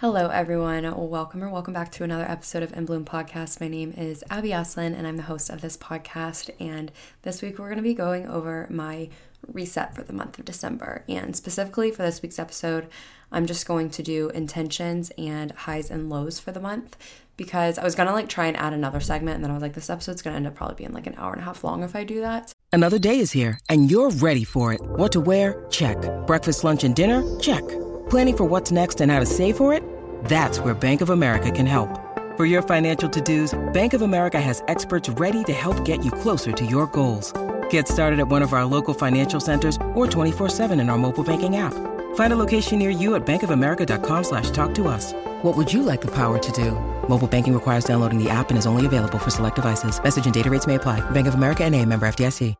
Hello, everyone. Welcome or welcome back to another episode of In Bloom Podcast. My name is Abby Asselin, and I'm the host of this podcast. And this week, we're going to be going over my reset for the month of December. And specifically for this week's episode, I'm just going to do intentions and highs and lows for the month because I was going to like try and add another segment. And then I was like, this episode's going to end up probably being like an hour and a half long if I do that. Another day is here, and you're ready for it. What to wear? Check. Breakfast, lunch, and dinner? Check. Planning for what's next and how to save for it? That's where Bank of America can help. For your financial to-dos, Bank of America has experts ready to help get you closer to your goals. Get started at one of our local financial centers or 24-7 in our mobile banking app. Find a location near you at bankofamerica.com slash talk to us. What would you like the power to do? Mobile banking requires downloading the app and is only available for select devices. Message and data rates may apply. Bank of America and a member FDIC.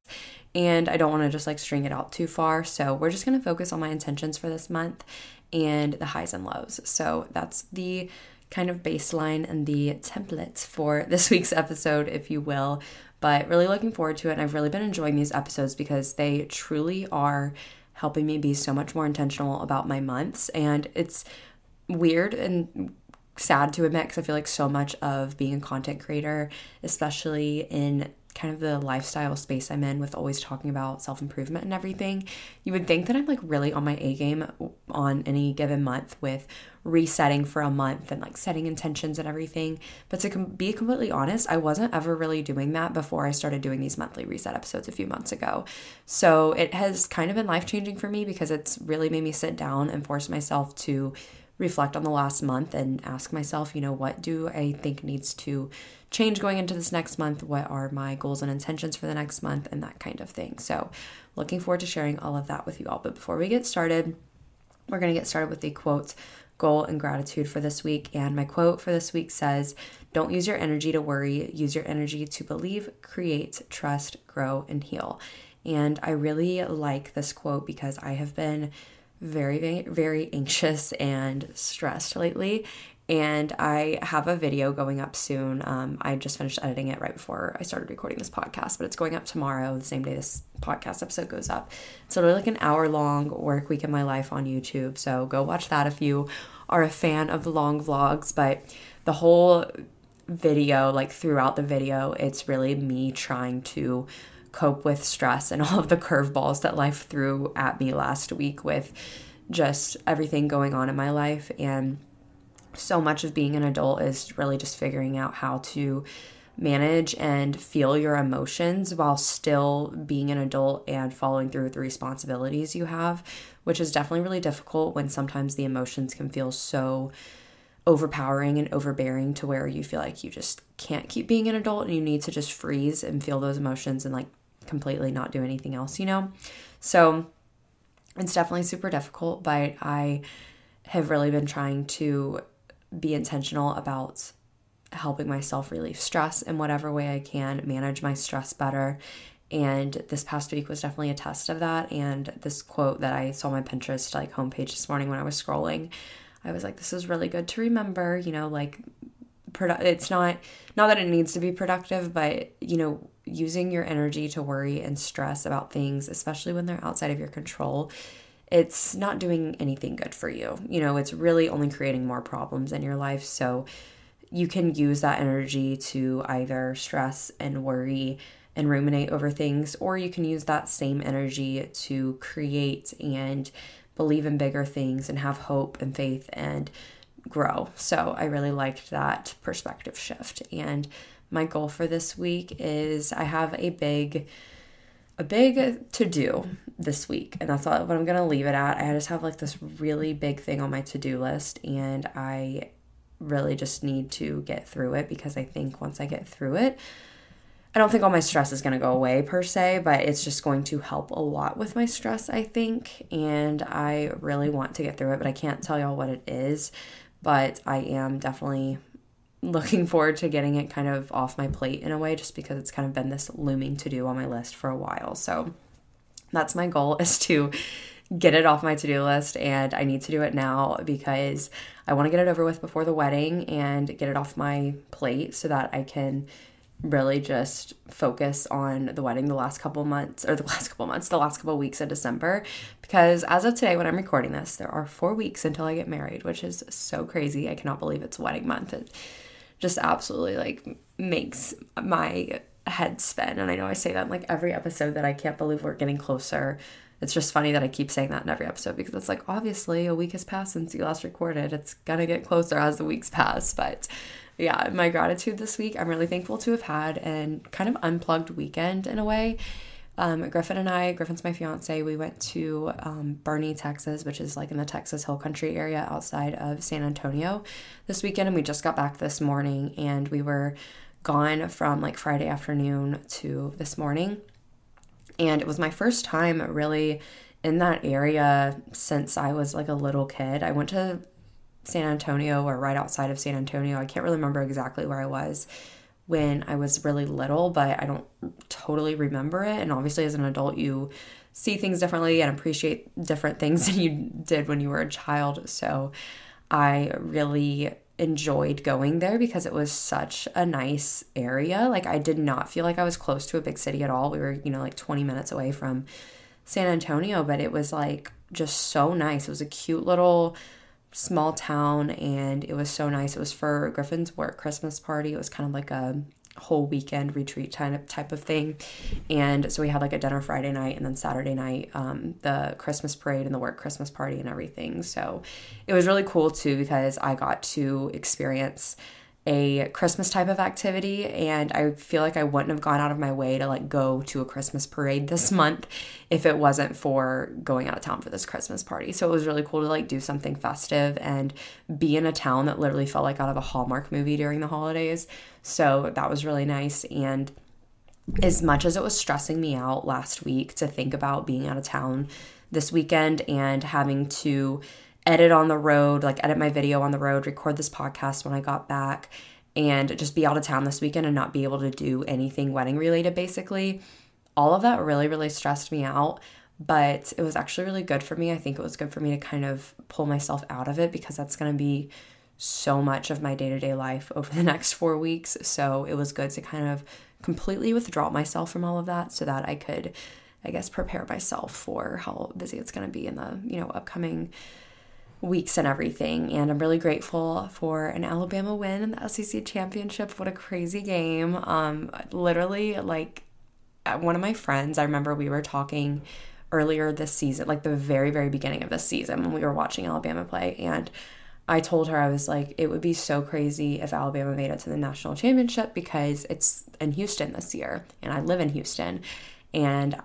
And I don't want to just like string it out too far. So we're just going to focus on my intentions for this month and the highs and lows. So that's the kind of baseline and the templates for this week's episode, if you will. But really looking forward to it. And I've really been enjoying these episodes because they truly are helping me be so much more intentional about my months. And it's weird and sad to admit because I feel like so much of being a content creator, especially in kind of the lifestyle space I'm in with always talking about self improvement and everything, you would think that I'm like really on my A game on any given month with resetting for a month and like setting intentions and everything. But to com- be completely honest, I wasn't ever really doing that before I started doing these monthly reset episodes a few months ago. So it has kind of been life changing for me because it's really made me sit down and force myself to reflect on the last month and ask myself, you know, what do I think needs to change going into this next month? What are my goals and intentions for the next month? And that kind of thing. So, looking forward to sharing all of that with you all. But before we get started, we're going to get started with the quote, goal, and gratitude for this week. And my quote for this week says, Don't use your energy to worry, use your energy to believe, create, trust, grow, and heal. And I really like this quote because I have been very, very, very anxious and stressed lately and I have a video going up soon. Um, I just finished editing it right before I started recording this podcast, but it's going up tomorrow, the same day this podcast episode goes up. So it'll like an hour long work week in my life on YouTube. So go watch that if you are a fan of long vlogs. But the whole video, like throughout the video, it's really me trying to cope with stress and all of the curveballs that life threw at me last week with just everything going on in my life and so much of being an adult is really just figuring out how to manage and feel your emotions while still being an adult and following through with the responsibilities you have, which is definitely really difficult when sometimes the emotions can feel so overpowering and overbearing to where you feel like you just can't keep being an adult and you need to just freeze and feel those emotions and like completely not do anything else, you know? So it's definitely super difficult, but I have really been trying to be intentional about helping myself relieve stress in whatever way I can, manage my stress better. And this past week was definitely a test of that. And this quote that I saw on my Pinterest like homepage this morning when I was scrolling, I was like, this is really good to remember, you know, like it's not not that it needs to be productive, but you know, using your energy to worry and stress about things, especially when they're outside of your control, it's not doing anything good for you. You know, it's really only creating more problems in your life. So you can use that energy to either stress and worry and ruminate over things, or you can use that same energy to create and believe in bigger things and have hope and faith and grow. So I really liked that perspective shift. And my goal for this week is I have a big a big to do this week, and that's all, what I'm gonna leave it at. I just have like this really big thing on my to do list, and I really just need to get through it because I think once I get through it, I don't think all my stress is gonna go away per se, but it's just going to help a lot with my stress, I think, and I really want to get through it, but I can't tell y'all what it is. But I am definitely looking forward to getting it kind of off my plate in a way just because it's kind of been this looming to do on my list for a while. So that's my goal is to get it off my to-do list and I need to do it now because I want to get it over with before the wedding and get it off my plate so that I can really just focus on the wedding the last couple months or the last couple months, the last couple weeks of December. Because as of today, when I'm recording this, there are four weeks until I get married, which is so crazy. I cannot believe it's wedding month. Just absolutely like makes my head spin. And I know I say that in like every episode that I can't believe we're getting closer. It's just funny that I keep saying that in every episode because it's like obviously a week has passed since you last recorded. It's gonna get closer as the weeks pass, but yeah, my gratitude this week, I'm really thankful to have had and kind of unplugged weekend in a way. Um, Griffin and I, Griffin's my fiance, we went to um, Texas, which is like in the Texas Hill Country area outside of San Antonio this weekend. And we just got back this morning and we were gone from like Friday afternoon to this morning. And it was my first time really in that area since I was like a little kid. I went to San Antonio or right outside of San Antonio. I can't really remember exactly where I was when I was really little, but I don't totally remember it. And obviously, as an adult, you see things differently and appreciate different things than you did when you were a child. So I really enjoyed going there because it was such a nice area. Like, I did not feel like I was close to a big city at all. We were, you know, like 20 minutes away from San Antonio, but it was like just so nice. It was a cute little small town and it was so nice. It was for Griffin's work Christmas party. It was kind of like a whole weekend retreat kind of type of thing. And so we had like a dinner Friday night and then Saturday night, um, the Christmas parade and the work Christmas party and everything. So it was really cool too because I got to experience a Christmas type of activity and I feel like I wouldn't have gone out of my way to like go to a Christmas parade this month if it wasn't for going out of town for this Christmas party. So it was really cool to like do something festive and be in a town that literally felt like out of a Hallmark movie during the holidays. So that was really nice and as much as it was stressing me out last week to think about being out of town this weekend and having to edit on the road, like edit my video on the road, record this podcast when I got back, and just be out of town this weekend and not be able to do anything wedding related, basically. All of that really, really stressed me out, but it was actually really good for me. I think it was good for me to kind of pull myself out of it because that's going to be so much of my day to day life over the next four weeks. So it was good to kind of completely withdraw myself from all of that so that I could, I guess, prepare myself for how busy it's going to be in the, you know, upcoming weeks and everything. And I'm really grateful for an Alabama win in the SEC championship. What a crazy game. Um, literally, like uh, one of my friends, I remember we were talking earlier this season, like the very, very beginning of this season when we were watching Alabama play. And I told her, I was like, it would be so crazy if Alabama made it to the national championship because it's in Houston this year. And I live in Houston. And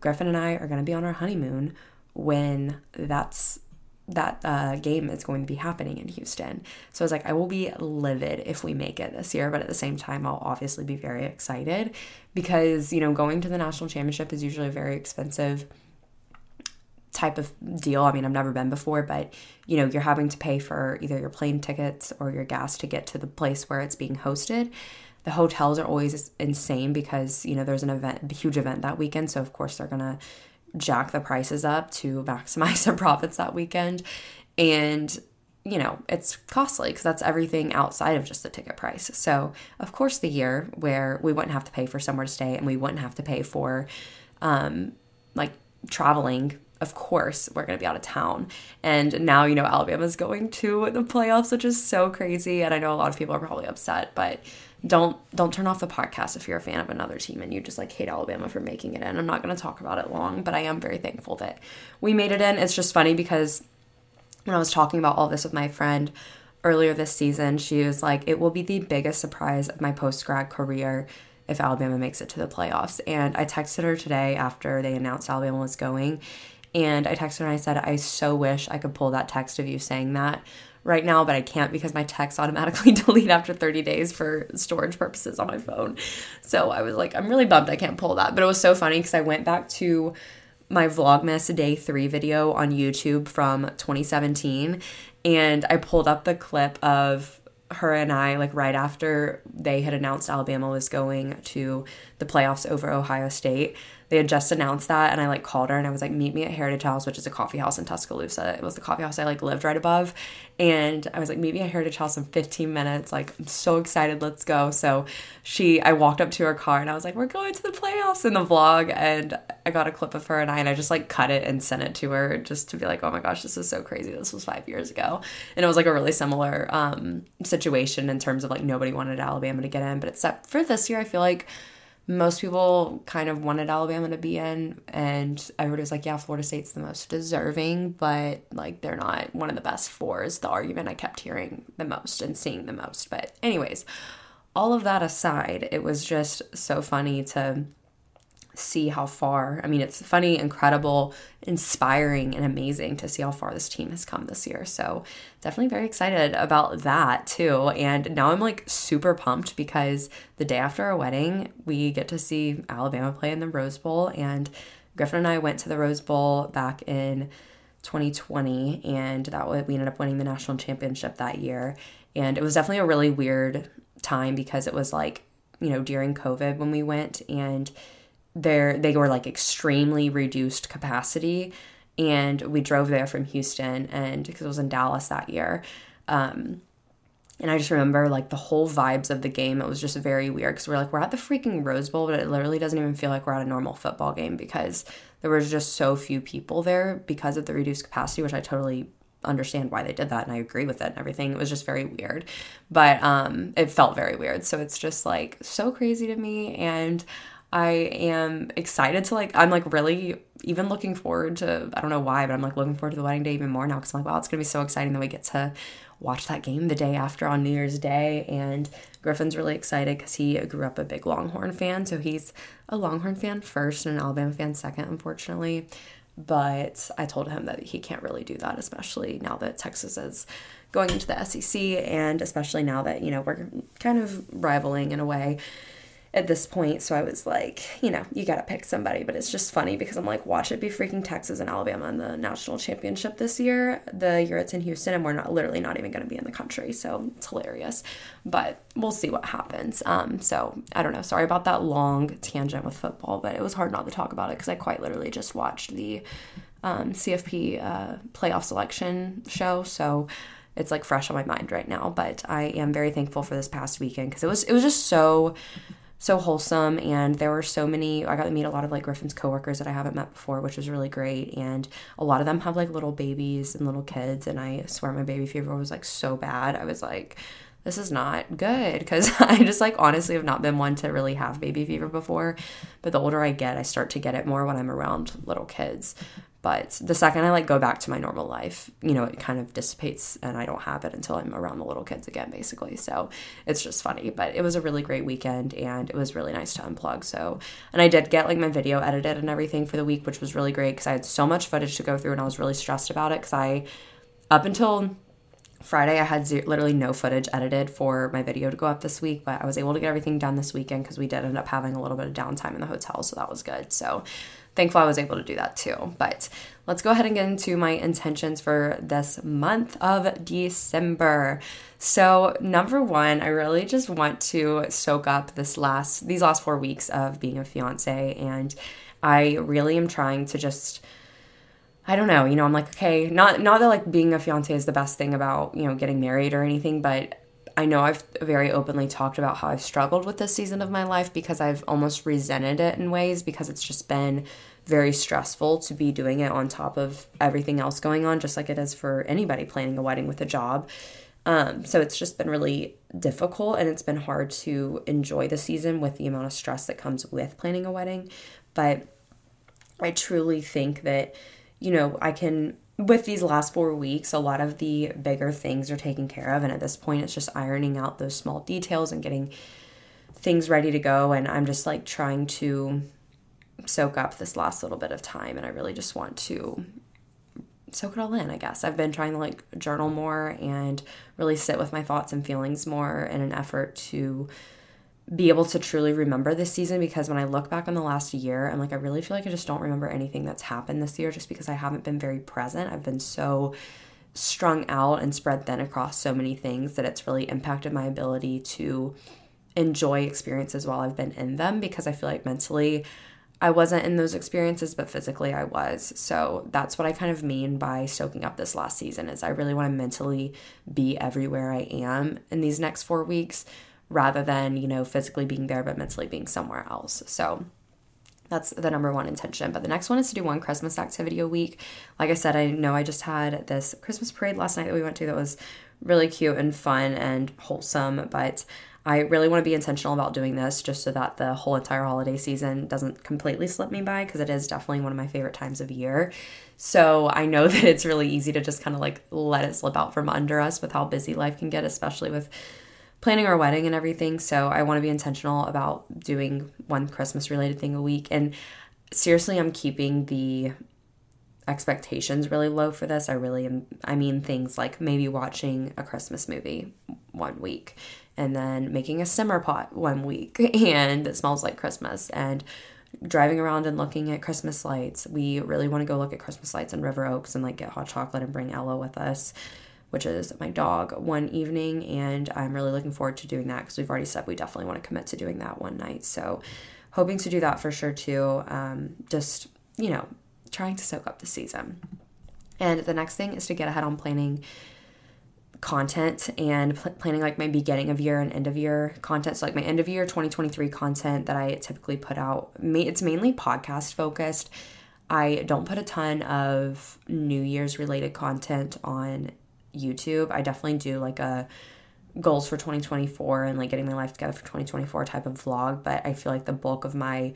Griffin and I are going to be on our honeymoon when that's that uh, game is going to be happening in Houston. So I was like, I will be livid if we make it this year, but at the same time, I'll obviously be very excited because, you know, going to the national championship is usually a very expensive type of deal. I mean, I've never been before, but, you know, you're having to pay for either your plane tickets or your gas to get to the place where it's being hosted. The hotels are always insane because, you know, there's an event, a huge event that weekend. So, of course, they're going to jack the prices up to maximize their profits that weekend. And, you know, it's costly because that's everything outside of just the ticket price. So, of course, the year where we wouldn't have to pay for somewhere to stay and we wouldn't have to pay for, um, like, traveling of course we're going to be out of town and now you know alabama's going to the playoffs which is so crazy and i know a lot of people are probably upset but don't don't turn off the podcast if you're a fan of another team and you just like hate Alabama for making it in. I'm not going to talk about it long, but I am very thankful that we made it in. It's just funny because when I was talking about all this with my friend earlier this season, she was like, "It will be the biggest surprise of my post grad career if Alabama makes it to the playoffs." And I texted her today after they announced Alabama was going, and I texted her and I said, "I so wish I could pull that text of you saying that." Right now, but I can't because my texts automatically delete after 30 days for storage purposes on my phone. So I was like, I'm really bummed I can't pull that. But it was so funny because I went back to my Vlogmas day three video on YouTube from 2017 and I pulled up the clip of her and I, like right after they had announced Alabama was going to the playoffs over Ohio State they had just announced that and I like called her and I was like, meet me at Heritage House, which is a coffee house in Tuscaloosa. It was the coffee house I like lived right above. And I was like, meet me at Heritage House in 15 minutes. Like, I'm so excited, let's go. So she I walked up to her car and I was like, We're going to the playoffs in the vlog and I got a clip of her and I and I just like cut it and sent it to her just to be like, Oh my gosh, this is so crazy. This was five years ago. And it was like a really similar um situation in terms of like nobody wanted Alabama to get in. But except for this year, I feel like most people kind of wanted Alabama to be in, and everybody was like, yeah, Florida State's the most deserving, but like they're not one of the best four, is the argument I kept hearing the most and seeing the most. But, anyways, all of that aside, it was just so funny to see how far. I mean, it's funny, incredible, inspiring, and amazing to see how far this team has come this year. So, definitely very excited about that too. And now I'm like super pumped because the day after our wedding, we get to see Alabama play in the Rose Bowl. And Griffin and I went to the Rose Bowl back in 2020, and that way we ended up winning the national championship that year. And it was definitely a really weird time because it was like, you know, during COVID when we went and there they were like extremely reduced capacity and we drove there from Houston and because it was in Dallas that year. Um, and I just remember like the whole vibes of the game. It was just very weird because we're like, we're at the freaking Rose Bowl, but it literally doesn't even feel like we're at a normal football game because there was just so few people there because of the reduced capacity, which I totally understand why they did that and I agree with it and everything. It was just very weird. But um it felt very weird. So it's just like so crazy to me and I am excited to like I'm like really even looking forward to I don't know why, but I'm like looking forward to the wedding day even more now because I'm like, wow, it's gonna be so exciting that we get to watch that game the day after on New Year's Day. And Griffin's really excited because he grew up a big Longhorn fan. So he's a Longhorn fan first and an Alabama fan second, unfortunately. But I told him that he can't really do that, especially now that Texas is going into the SEC and especially now that, you know, we're kind of rivaling in a way at this point. So I was like, you know, you got to pick somebody. But it's just funny because I'm like, watch it be freaking Texas and Alabama in the national championship this year, the year it's in Houston, and we're not literally not even going to be in the country. So it's hilarious. But we'll see what happens. Um, so I don't know. Sorry about that long tangent with football, but it was hard not to talk about it because I quite literally just watched the um, CFP uh, playoff selection show. So it's like fresh on my mind right now but i am very thankful for this past weekend because it was it was just so so wholesome and there were so many i got to meet a lot of like griffin's coworkers that i haven't met before which was really great and a lot of them have like little babies and little kids and i swear my baby fever was like so bad i was like this is not good because I just like honestly have not been one to really have baby fever before. But the older I get, I start to get it more when I'm around little kids. But the second I like go back to my normal life, you know, it kind of dissipates and I don't have it until I'm around the little kids again, basically. So it's just funny. But it was a really great weekend and it was really nice to unplug. So, and I did get like my video edited and everything for the week, which was really great because I had so much footage to go through and I was really stressed about it because I, up until Friday, I had zero, literally no footage edited for my video to go up this week, but I was able to get everything done this weekend because we did end up having a little bit of downtime in the hotel, so that was good. So thankful I was able to do that too. But let's go ahead and get into my intentions for this month of December. So, number one, I really just want to soak up this last these last 4 weeks of being a fiance and I really am trying to just I don't know, you know, I'm like, okay, not not that like being a fiance is the best thing about, you know, getting married or anything, but I know I've very openly talked about how I've struggled with this season of my life because I've almost resented it in ways because it's just been very stressful to be doing it on top of everything else going on, just like it is for anybody planning a wedding with a job. Um, so it's just been really difficult and it's been hard to enjoy the season with the amount of stress that comes with planning a wedding. But I truly think that, you know, I can with these last four weeks, a lot of the bigger things are taken care of. And at this point, it's just ironing out those small details and getting things ready to go. And I'm just like trying to soak up this last little bit of time. And I really just want to soak it all in, I guess. I've been trying to like journal more and really sit with my thoughts and feelings more in an effort to be able to truly remember this season because when I look back on the last year, I'm like, I really feel like I just don't remember anything that's happened this year just because I haven't been very present. I've been so strung out and spread thin across so many things that it's really impacted my ability to enjoy experiences while I've been in them because I feel like mentally I wasn't in those experiences, but physically I was. So that's what I kind of mean by soaking up this last season is I really want to mentally be everywhere I am in these next 4 weeks rather than, you know, physically being there but mentally being somewhere else. So that's the number one intention. But the next one is to do one Christmas activity a week. Like I said, I know I just had this Christmas parade last night that we went to that was really cute and fun and wholesome, but I really want to be intentional about doing this just so that the whole entire holiday season doesn't completely slip me by because it is definitely one of my favorite times of year. So I know that it's really easy to just kind of like let it slip out from under us with how busy life can get, especially with planning our wedding and everything. So I want to be intentional about doing one Christmas related thing a week. And seriously, I'm keeping the expectations really low for this. I really am. I mean, things like maybe watching a Christmas movie one week and then making a simmer pot one week and it smells like Christmas and driving around and looking at Christmas lights. We really want to go look at Christmas lights in River Oaks and like get hot chocolate and bring Ella with us, which is my dog, one evening. And I'm really looking forward to doing that because we've already said we definitely want to commit to doing that one night. So, hoping to do that for sure too. Um, just, you know, trying to soak up the season. And the next thing is to get ahead on planning content and pl- planning like my beginning of year and end of year content. So like my end of year 2023 content that I typically put out, it's mainly podcast focused. I don't put a ton of New Year's related content on YouTube. I definitely do like a goals for 2024 and like getting my life together for 2024 type of vlog, but I feel like the bulk of my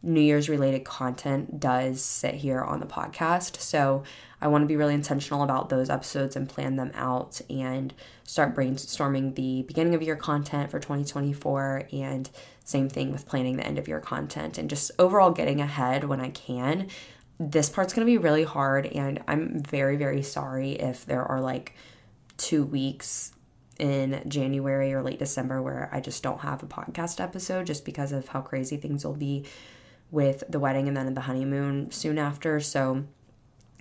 New Year's related content does sit here on the podcast. So I want to be really intentional about those episodes and plan them out and start brainstorming the beginning of year content for 2024 and same thing with planning the end of year content and just overall getting ahead when I can. This part's going to be really hard and I'm very very sorry if there are like 2 weeks in January or late December where I just don't have a podcast episode just because of how crazy things will be with the wedding and then the honeymoon soon after. So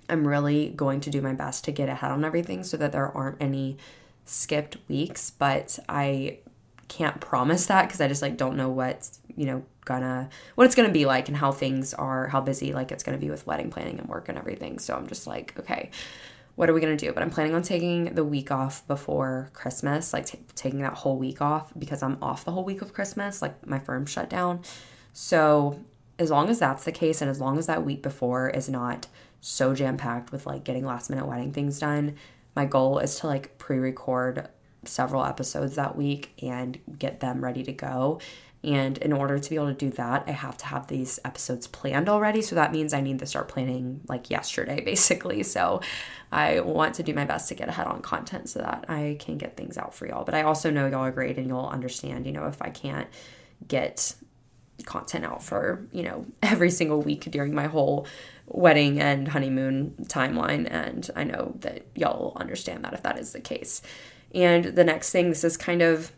I'm really going to do my best to get ahead on everything so that there aren't any skipped weeks, but I can't promise that because I just like don't know what's, you know, gonna what it's gonna be like and how things are, how busy like it's gonna be with wedding planning and work and everything. So I'm just like, okay, what are we gonna do? But I'm planning on taking the week off before Christmas, like t- taking that whole week off because I'm off the whole week of Christmas, like my firm shut down. So as long as that's the case and as long as that week before is not so jam packed with like getting last minute wedding things done, my goal is to like pre record several episodes that week and get them ready to go. And in order to be able to do that, I have to have these episodes planned already. So that means I need to start planning like yesterday, basically. So I want to do my best to get ahead on content so that I can get things out for y'all. But I also know y'all are great and you'll understand, you know, if I can't get content out for, you know, every single week during my whole wedding and honeymoon timeline. And I know that y'all will understand that if that is the case. And the next thing, this is kind of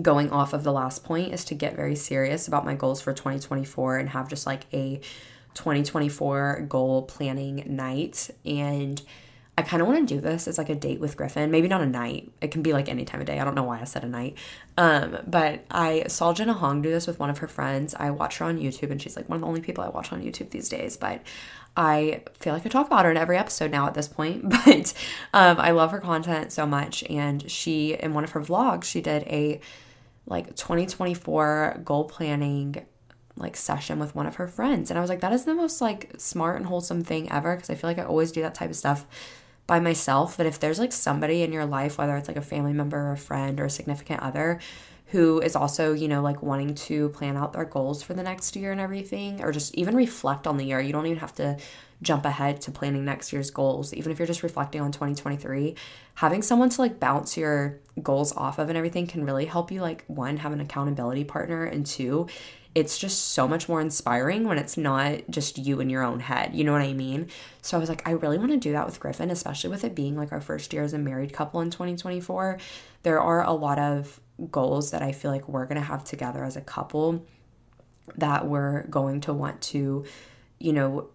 going off of the last point, is to get very serious about my goals for 2024 and have just like a 2024 goal planning night. And I kind of want to do this as like a date with Griffin. Maybe not a night. It can be like any time of day. I don't know why I said a night. Um, but I saw Jenna Hong do this with one of her friends. I watch her on YouTube and she's like one of the only people I watch on YouTube these days. But I feel like I talk about her in every episode now at this point. But um, I love her content so much. And she, in one of her vlogs, she did a like 2024 goal planning like session with one of her friends and i was like that is the most like smart and wholesome thing ever because i feel like i always do that type of stuff by myself, but if there's like somebody in your life, whether it's like a family member or a friend or a significant other, who is also, you know, like wanting to plan out their goals for the next year and everything, or just even reflect on the year. You don't even have to jump ahead to planning next year's goals. Even if you're just reflecting on 2023, having someone to like bounce your goals off of and everything can really help you, like, one, have an accountability partner, and two, it's just so much more inspiring when it's not just you in your own head. You know what I mean? So I was like, I really want to do that with Griffin, especially with it being like our first year as a married couple in 2024. There are a lot of goals that I feel like we're going to have together as a couple that we're going to want to, you know,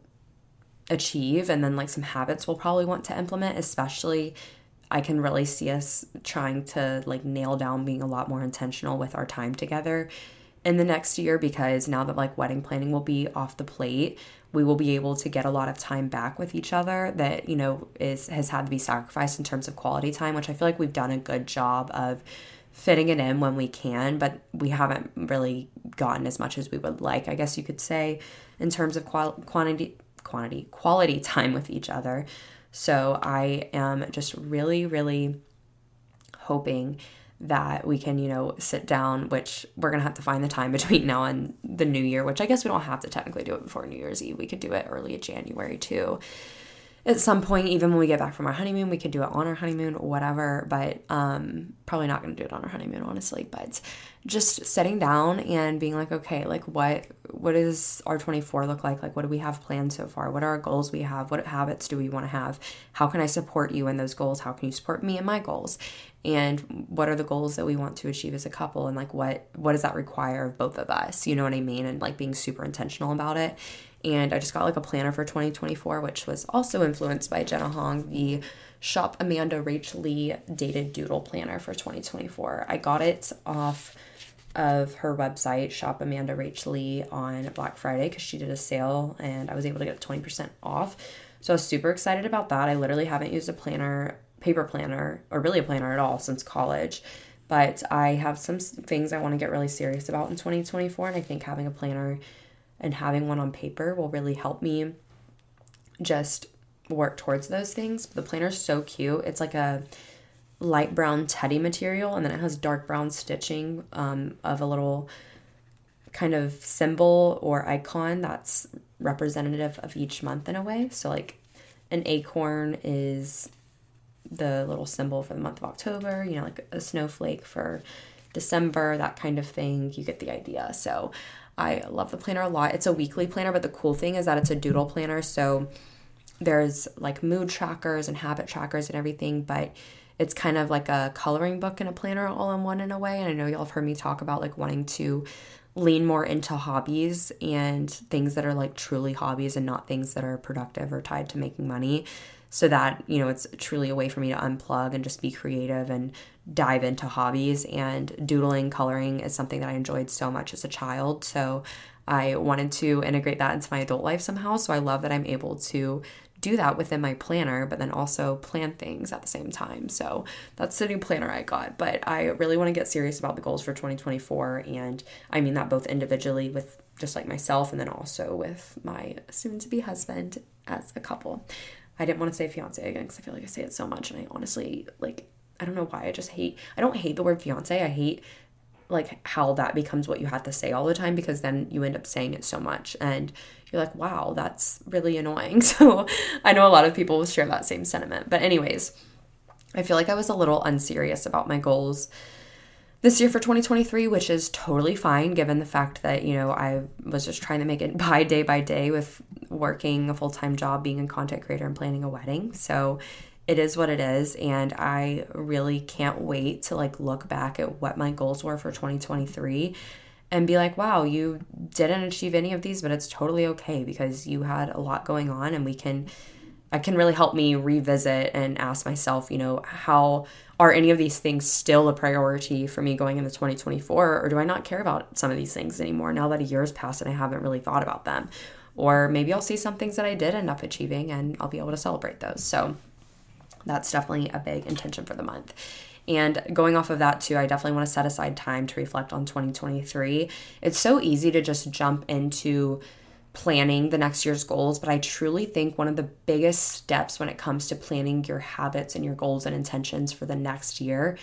achieve. And then like some habits we'll probably want to implement, especially. I can really see us trying to like nail down being a lot more intentional with our time together in the next year because now that like wedding planning will be off the plate, we will be able to get a lot of time back with each other that, you know, is has had to be sacrificed in terms of quality time, which I feel like we've done a good job of fitting it in when we can, but we haven't really gotten as much as we would like, I guess you could say, in terms of qual- quantity quantity quality time with each other. So I am just really really hoping that we can, you know, sit down, which we're to have to find the time between now and the new year, which I guess we don't have to technically do it before New Year's Eve. We could do it early January too. At some point, even when we get back from our honeymoon, we could do it on our honeymoon, whatever, but um, probably not going to do it on our honeymoon, honestly. But just sitting down and being like, okay, like what what does our 24 look like? Like what do we have planned so far? What are our goals we have? What habits do we want to have? How can I support you in those goals? How can you support me in my goals? And what are the goals that we want to achieve as a couple and like what what does that require of both of us? You know what I mean? And like being super intentional about it. And I just got like a planner for 2024, which was also influenced by Jenna Hong, the Shop Amanda Rach Lee Dated Doodle Planner for 2024. I got it off of her website, Shop Amanda Rach Lee, on Black Friday because she did a sale and I was able to get 20% off. So I was super excited about that. I literally haven't used a planner, paper planner, or really a planner at all since college. But I have some things I want to get really serious about in 2024. And I think having a planner and having one on paper will really help me just work towards those things. The planner is so cute. It's like a light brown teddy material and then it has dark brown stitching um, of a little kind of symbol or icon that's representative of each month in a way. So, like an acorn is the little symbol for the month of October, you know, like a snowflake for December, that kind of thing. You get the idea. So, I love the planner a lot. It's a weekly planner, but the cool thing is that it's a doodle planner. So, there's like mood trackers and habit trackers and everything, but it's kind of like a coloring book and a planner all in one in a way. And I know y'all have heard me talk about like wanting to lean more into hobbies and things that are like truly hobbies and not things that are productive or tied to making money so that you know it's truly a way for me to unplug and just be creative and dive into hobbies and doodling coloring is something that i enjoyed so much as a child so i wanted to integrate that into my adult life somehow so i love that i'm able to do that within my planner, but then also plan things at the same time. So that's the new planner I got. But I really want to get serious about the goals for 2024. And I mean that both individually with just like myself and then also with my soon to be husband as a couple. I didn't want to say fiance again because I feel like I say it so much. And I honestly, like, I don't know why. I just hate, I don't hate the word fiance. I hate like how that becomes what you have to say all the time because then you end up saying it so much and you're like wow that's really annoying so i know a lot of people will share that same sentiment but anyways i feel like i was a little unserious about my goals this year for 2023 which is totally fine given the fact that you know i was just trying to make it by day by day with working a full-time job being a content creator and planning a wedding so it is what it is and i really can't wait to like look back at what my goals were for 2023 and be like wow you didn't achieve any of these but it's totally okay because you had a lot going on and we can it can really help me revisit and ask myself you know how are any of these things still a priority for me going into 2024 or do i not care about some of these things anymore now that a year's passed and i haven't really thought about them? Or maybe i'll see some things that i did end up achieving and i'll be able to celebrate those. So that's definitely a big intention for the month. And going off of that too, I definitely want to set aside time to reflect on 2023. It's so easy to just jump into planning the next year's goals, but I truly think one of the biggest steps when it comes to planning your habits and your goals and intentions for the next year,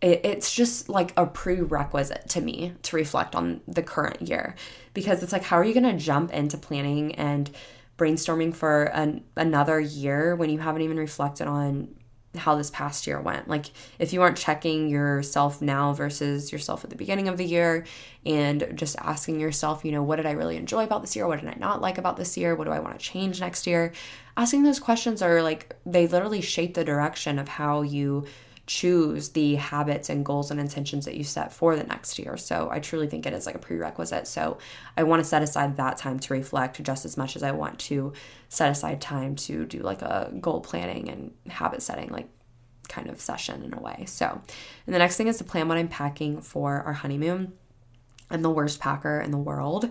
it's just like a prerequisite to me to reflect on the current year because it's like, how are you going to jump into planning and brainstorming for an, another year when you haven't even reflected on how this past year went. Like if you aren't checking yourself now versus yourself at the beginning of the year and just asking yourself, you know, what did I really enjoy about this year? What did I not like about this year? What do I want to change next year? Asking those questions are like they literally shape the direction of how you choose the habits and goals and intentions that you set for the next year. So I truly think it is like a prerequisite. So I want to set aside that time to reflect just as much as I want to set aside time to do like a goal planning and habit setting, like kind of session in a way. So, and the next thing is to plan what I'm packing for our honeymoon. I'm the worst packer in the world.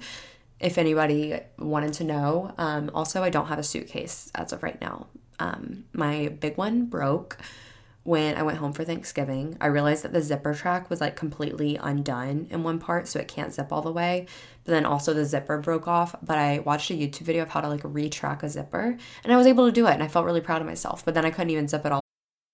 If anybody wanted to know, um, also, I don't have a suitcase as of right now. Um, my big one broke when I went home for Thanksgiving. I realized that the zipper track was like completely undone in one part, so it can't zip all the way. But then also the zipper broke off. But I watched a YouTube video of how to like retrack a zipper, and I was able to do it, and I felt really proud of myself. But then I couldn't even zip it all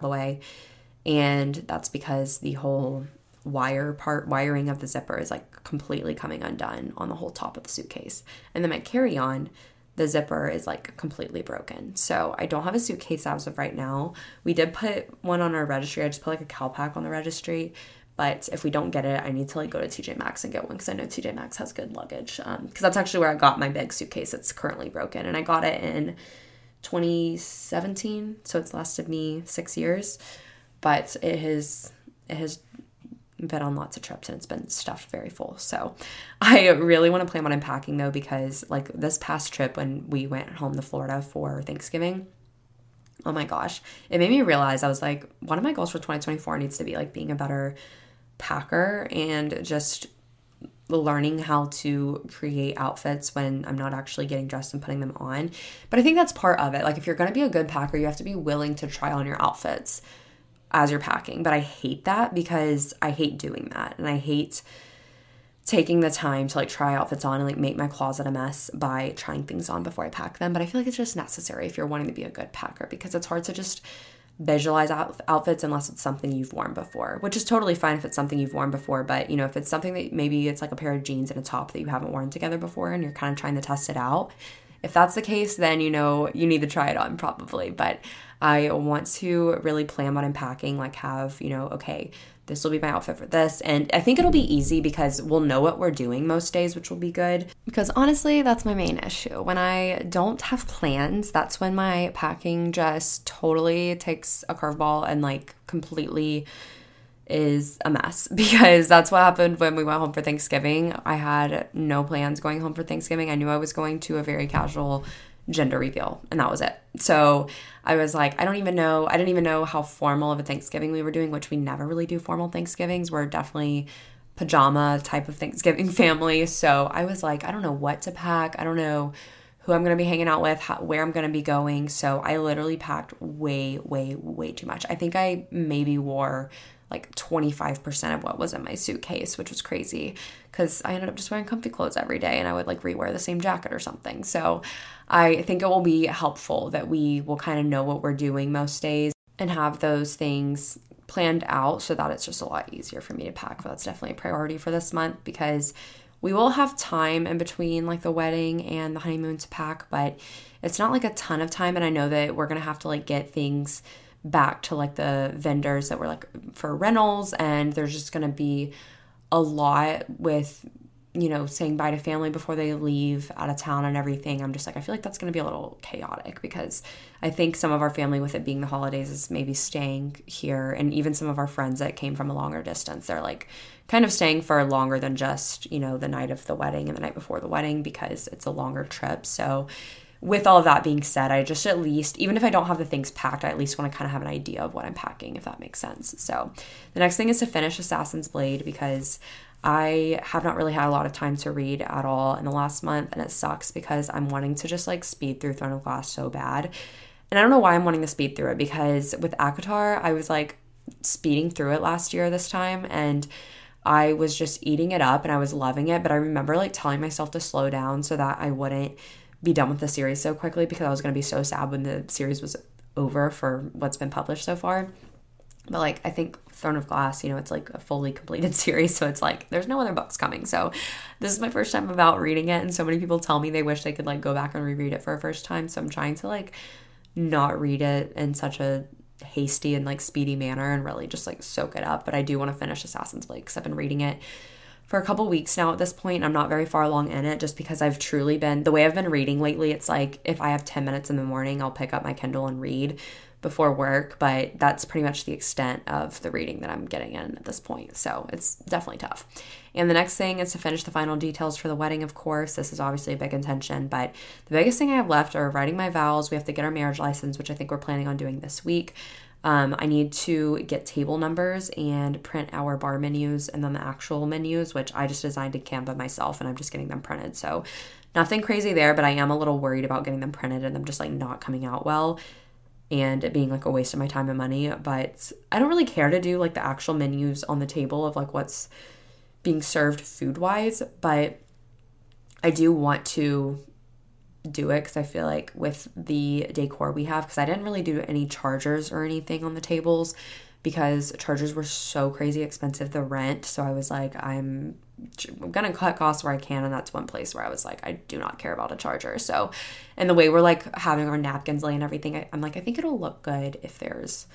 the way. And that's because the whole wire part wiring of the zipper is like completely coming undone on the whole top of the suitcase. And then my carry-on, the zipper is like completely broken. So I don't have a suitcase as of right now. We did put one on our registry. I just put like a CalPak on the registry. But if we don't get it, I need to like go to TJ Maxx and get one because I know TJ Maxx has good luggage. Because um, that's actually where I got my big suitcase. It's currently broken, and I got it in 2017, so it's lasted me six years. But it has it has been on lots of trips and it's been stuffed very full. So I really want to plan on unpacking though because like this past trip when we went home to Florida for Thanksgiving, oh my gosh, it made me realize I was like one of my goals for 2024 needs to be like being a better packer and just learning how to create outfits when I'm not actually getting dressed and putting them on. But I think that's part of it. Like if you're going to be a good packer, you have to be willing to try on your outfits as you're packing. But I hate that because I hate doing that. And I hate taking the time to like try outfits on and like make my closet a mess by trying things on before I pack them. But I feel like it's just necessary if you're wanting to be a good packer because it's hard to just visualize out- outfits unless it's something you've worn before, which is totally fine if it's something you've worn before. But you know, if it's something that maybe it's like a pair of jeans and a top that you haven't worn together before and you're kind of trying to test it out, if that's the case, then you know you need to try it on probably. But I want to really plan on unpacking, like have, you know, okay, this will be my outfit for this. And I think it'll be easy because we'll know what we're doing most days, which will be good. Because honestly, that's my main issue. When I don't have plans, that's when my packing just totally takes a curveball and like completely is a mess because that's what happened when we went home for Thanksgiving. I had no plans going home for Thanksgiving. I knew I was going to a very casual gender reveal and that was it. So I was like, I don't even know, I didn't even know how formal of a Thanksgiving we were doing, which we never really do formal Thanksgivings. We're definitely pajama type of Thanksgiving family. So I was like, I don't know what to pack. I don't know who I'm going to be hanging out with, how, where I'm going to be going. So I literally packed way, way, way too much. I think I maybe wore like 25% of what was in my suitcase, which was crazy because I ended up just wearing comfy clothes every day and I would like rewear the same jacket or something. So I think it will be helpful that we will kind of know what we're doing most days and have those things planned out so that it's just a lot easier for me to pack. But that's definitely a priority for this month because we will have time in between like the wedding and the honeymoon to pack, but it's not like a ton of time. And I know that we're going to have to like get things back to like the vendors that were like for rentals and there's just going to be a lot with you know saying bye to family before they leave out of town and everything i'm just like i feel like that's going to be a little chaotic because i think some of our family with it being the holidays is maybe staying here and even some of our friends that came from a longer distance they're like kind of staying for longer than just you know the night of the wedding and the night before the wedding because it's a longer trip so with all of that being said, I just at least, even if I don't have the things packed, I at least want to kind of have an idea of what I'm packing, if that makes sense. So the next thing is to finish Assassin's Blade because I have not really had a lot of time to read at all in the last month, and it sucks because I'm wanting to just like speed through Throne of Glass so bad. And I don't know why I'm wanting to speed through it because with ACOTAR, I was like speeding through it last year this time, and I was just eating it up and I was loving it. But I remember like telling myself to slow down so that I wouldn't be done with the series so quickly because I was going to be so sad when the series was over for what's been published so far. But like I think Throne of Glass, you know, it's like a fully completed series, so it's like there's no other books coming. So this is my first time about reading it and so many people tell me they wish they could like go back and reread it for a first time. So I'm trying to like not read it in such a hasty and like speedy manner and really just like soak it up. But I do want to finish Assassin's Blade because I've been reading it for a couple weeks now at this point. I'm not very far along in it just because I've truly been the way I've been reading lately. It's like if I have 10 minutes in the morning, I'll pick up my Kindle and read before work, but that's pretty much the extent of the reading that I'm getting in at this point. So it's definitely tough. And the next thing is to finish the final details for the wedding, of course. This is obviously a big intention, but the biggest thing I have left are writing my vows. We have to get our marriage license, which I think we're planning on doing this week. Um, I need to get table numbers and print our bar menus and then the actual menus, which I just designed in Canva myself and I'm just getting them printed. So nothing crazy there, but I am a little worried about getting them printed and them just like not coming out well and it being like a waste of my time and money. But I don't really care to do like the actual menus on the table of like what's being served food wise, but I do want to do it because I feel like with the decor we have, because I didn't really do any chargers or anything on the tables because chargers were so crazy expensive, the rent. So I was like, I'm I'm gonna cut costs where I can, and that's one place where I was like, I do not care about a charger. So, and the way we're like having our napkins lay and everything, I, I'm like, I think it'll look good if there's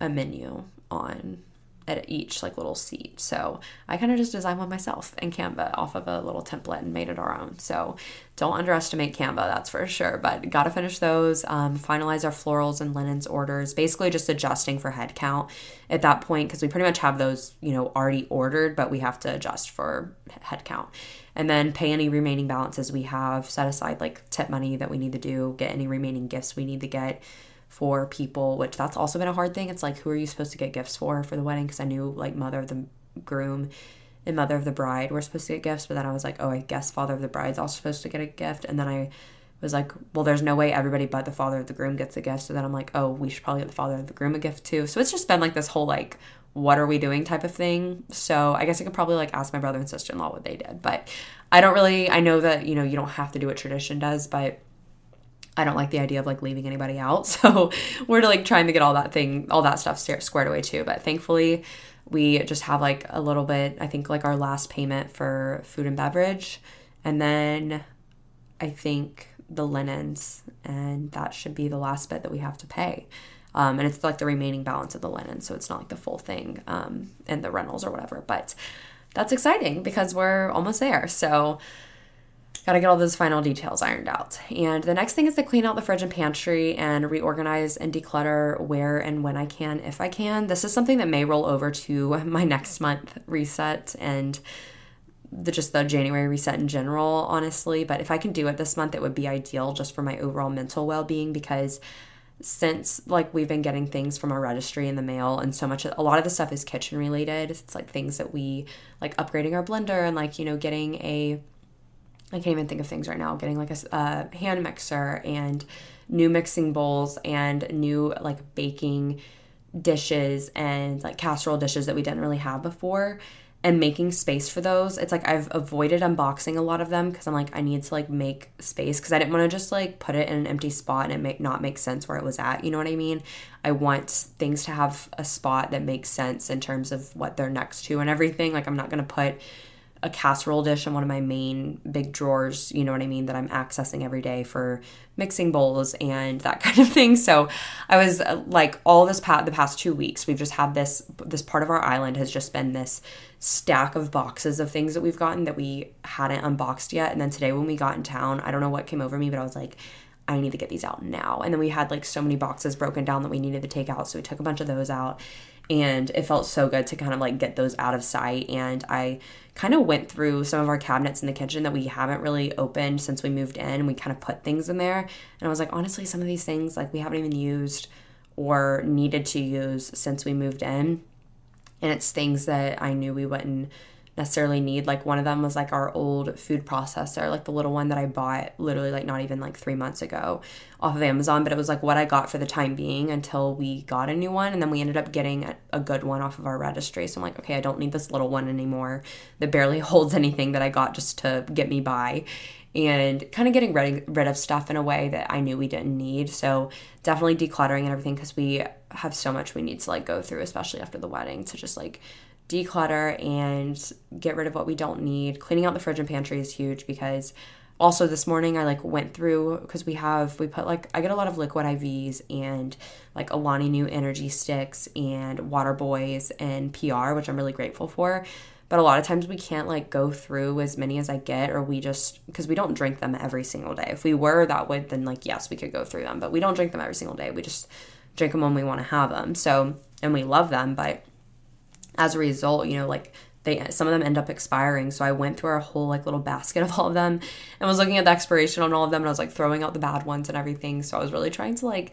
a menu on at each like little seat. So I kind of just designed one myself in Canva off of a little template and made it our own. So don't underestimate Canva, that's for sure. But got to finish those, um, finalize our florals and linens orders, basically just adjusting for head count at that point because we pretty much have those, you know, already ordered, but we have to adjust for head count. And then pay any remaining balances we have, set aside like tip money that we need to do, get any remaining gifts we need to get for people, which that's also been a hard thing. It's like, who are you supposed to get gifts for for the wedding? Because I knew like mother of the groom and mother of the bride were supposed to get gifts, but then I was like, oh, I guess father of the bride's also supposed to get a gift. And then I was like, well, there's no way everybody but the father of the groom gets a gift. So then I'm like, oh, we should probably get the father of the groom a gift too. So it's just been like this whole like, what are we doing type of thing. So I guess I could probably like ask my brother and sister in law what they did. But I don't really, I know that, you know, you don't have to do what tradition does, but I don't like the idea of like leaving anybody out. So we're like trying to get all that thing, all that stuff squared away too. But thankfully, we just have like a little bit, I think like our last payment for food and beverage. And then I think the linens, and that should be the last bit that we have to pay. Um, and it's like the remaining balance of the linen. So it's not like the full thing um, and the rentals or whatever. But that's exciting because we're almost there. So Got to get all those final details ironed out. And the next thing is to clean out the fridge and pantry and reorganize and declutter where and when I can, if I can. This is something that may roll over to my next month reset and the just the January reset in general, honestly. But if I can do it this month, it would be ideal just for my overall mental well being because since like we've been getting things from our registry in the mail and so much a lot of the stuff is kitchen related it's like things that we like upgrading our blender and like you know getting a I can't even think of things right now. Getting like a, a hand mixer and new mixing bowls and new like baking dishes and like casserole dishes that we didn't really have before and making space for those. It's like I've avoided unboxing a lot of them because I'm like I need to like make space because I didn't want to just like put it in an empty spot and it make not make sense where it was at. You know what I mean? I want things to have a spot that makes sense in terms of what they're next to and everything. Like I'm not gonna put a casserole dish in one of my main big drawers, you know what I mean, that I'm accessing every day for mixing bowls and that kind of thing. So I was uh, like all this past the past 2 weeks, we've just had this this part of our island has just been this stack of boxes of things that we've gotten that we hadn't unboxed yet. And then today when we got in town, I don't know what came over me, but I was like I need to get these out now. And then we had like so many boxes broken down that we needed to take out. So we took a bunch of those out and it felt so good to kind of like get those out of sight. And i kind of went through some of our cabinets in the kitchen that we haven't really opened since we moved in. And we kind of put things in there. And i was like honestly some of these things like we haven't even used or needed to use since we moved in. And it's things that i knew we wouldn't necessarily need. Like one of them was like our old food processor, like the little one that I bought literally like not even like three months ago off of Amazon, but it was like what I got for the time being until we got a new one. And then we ended up getting a, a good one off of our registry. So I'm like, okay, I don't need this little one anymore that barely holds anything that I got just to get me by and kind of getting rid, rid of stuff in a way that I knew we didn't need. So definitely decluttering and everything because we have so much we need to like go through, especially after the wedding, to just like declutter and get rid of what we don't need. Cleaning out the fridge and pantry is huge because also this morning I like went through because we have we put like I get a lot of liquid IVs and like Alani Nu energy sticks and water boys and PR, which I'm really grateful for. But a lot of times we can't like go through as many as I get, or we just because we don't drink them every single day. If we were that would, then like yes, we could go through them, but we don't drink them every single day. We just drink them when we want to have them. So and we love them, but as a result, you know, like they some of them end up expiring. So I went through our whole like little basket of all of them and was looking at the expiration on all of them and I was like throwing out the bad ones and everything. So I was really trying to like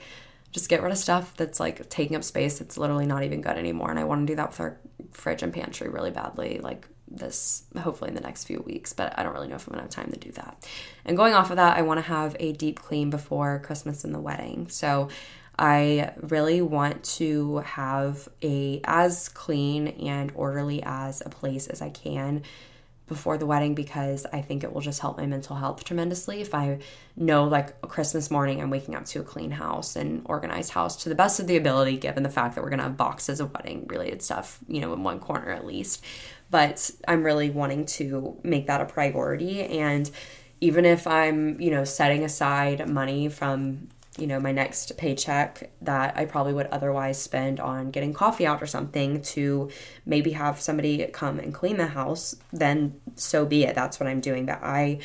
just get rid of stuff that's like taking up space that's literally not even good anymore. And I want to do that with our fridge and pantry really badly, like this hopefully in the next few weeks, but I don't really know if I'm gonna have time to do that. And going off of that, I want to have a deep clean before Christmas and the wedding. So I really want to have a as clean and orderly as a place as I can before the wedding because I think it will just help my mental health tremendously if I know like Christmas morning I'm waking up to a clean house and organized house to the best of the ability given the fact that we're going to have boxes of wedding related stuff, you know, in one corner at least. But I'm really wanting to make that a priority and even if I'm, you know, setting aside money from you know, my next paycheck that I probably would otherwise spend on getting coffee out or something to maybe have somebody come and clean the house, then so be it. That's what I'm doing. But I,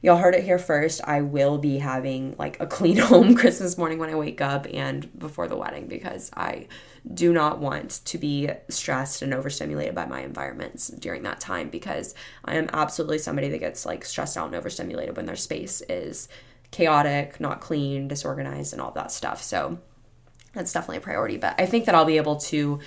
y'all heard it here first. I will be having like a clean home Christmas morning when I wake up and before the wedding because I do not want to be stressed and overstimulated by my environments during that time because I am absolutely somebody that gets like stressed out and overstimulated when their space is chaotic, not clean, disorganized, and all that stuff. So that's definitely a priority. But I think that I'll be able to,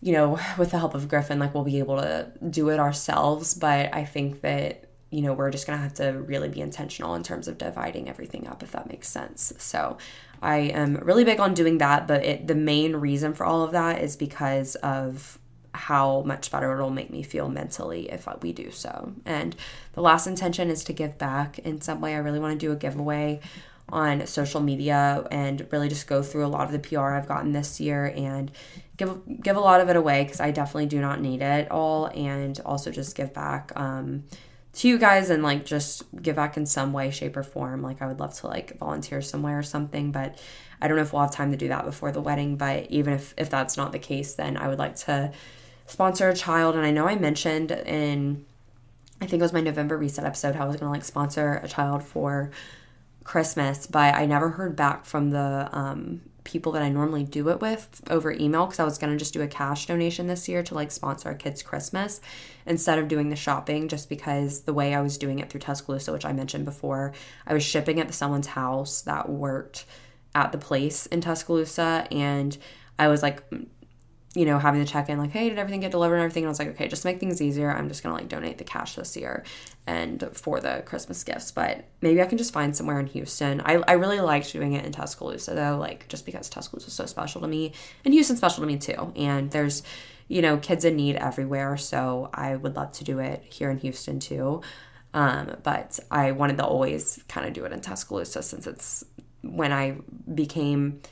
you know, with the help of Griffin, like we'll be able to do it ourselves. But I think that, you know, we're just going to have to really be intentional in terms of dividing everything up, if that makes sense. So I am really big on doing that. But it, the main reason for all of that is because of how much better it'll make me feel mentally if we do so. And the last intention is to give back in some way. I really want to do a giveaway on social media and really just go through a lot of the PR I've gotten this year and give give a lot of it away because I definitely do not need it all and also just give back um, to you guys and like just give back in some way shape or form like I would love to like volunteer somewhere or something but I don't know if we'll have time to do that before the wedding but even if if that's not the case then I would like to sponsor a child. And I know I mentioned in, I think it was my November reset episode, how I was going to like sponsor a child for Christmas, but I never heard back from the um, people that I normally do it with over email because I was going to just do a cash donation this year to like sponsor a kid's Christmas instead of doing the shopping just because the way I was doing it through Tuscaloosa, which I mentioned before, I was shipping it to someone's house that worked at the place in Tuscaloosa and I was like you know, having to check in, like, hey, did everything get delivered and everything? And I was like, okay, just make things easier. I'm just gonna like donate the cash this year and for the Christmas gifts. But maybe I can just find somewhere in Houston. I, I really liked doing it in Tuscaloosa though, like just because Tuscaloosa is so special to me and Houston's special to me too. And there's, you know, kids in need everywhere. So I would love to do it here in Houston too. Um, but I wanted to always kind of do it in Tuscaloosa since it's when I became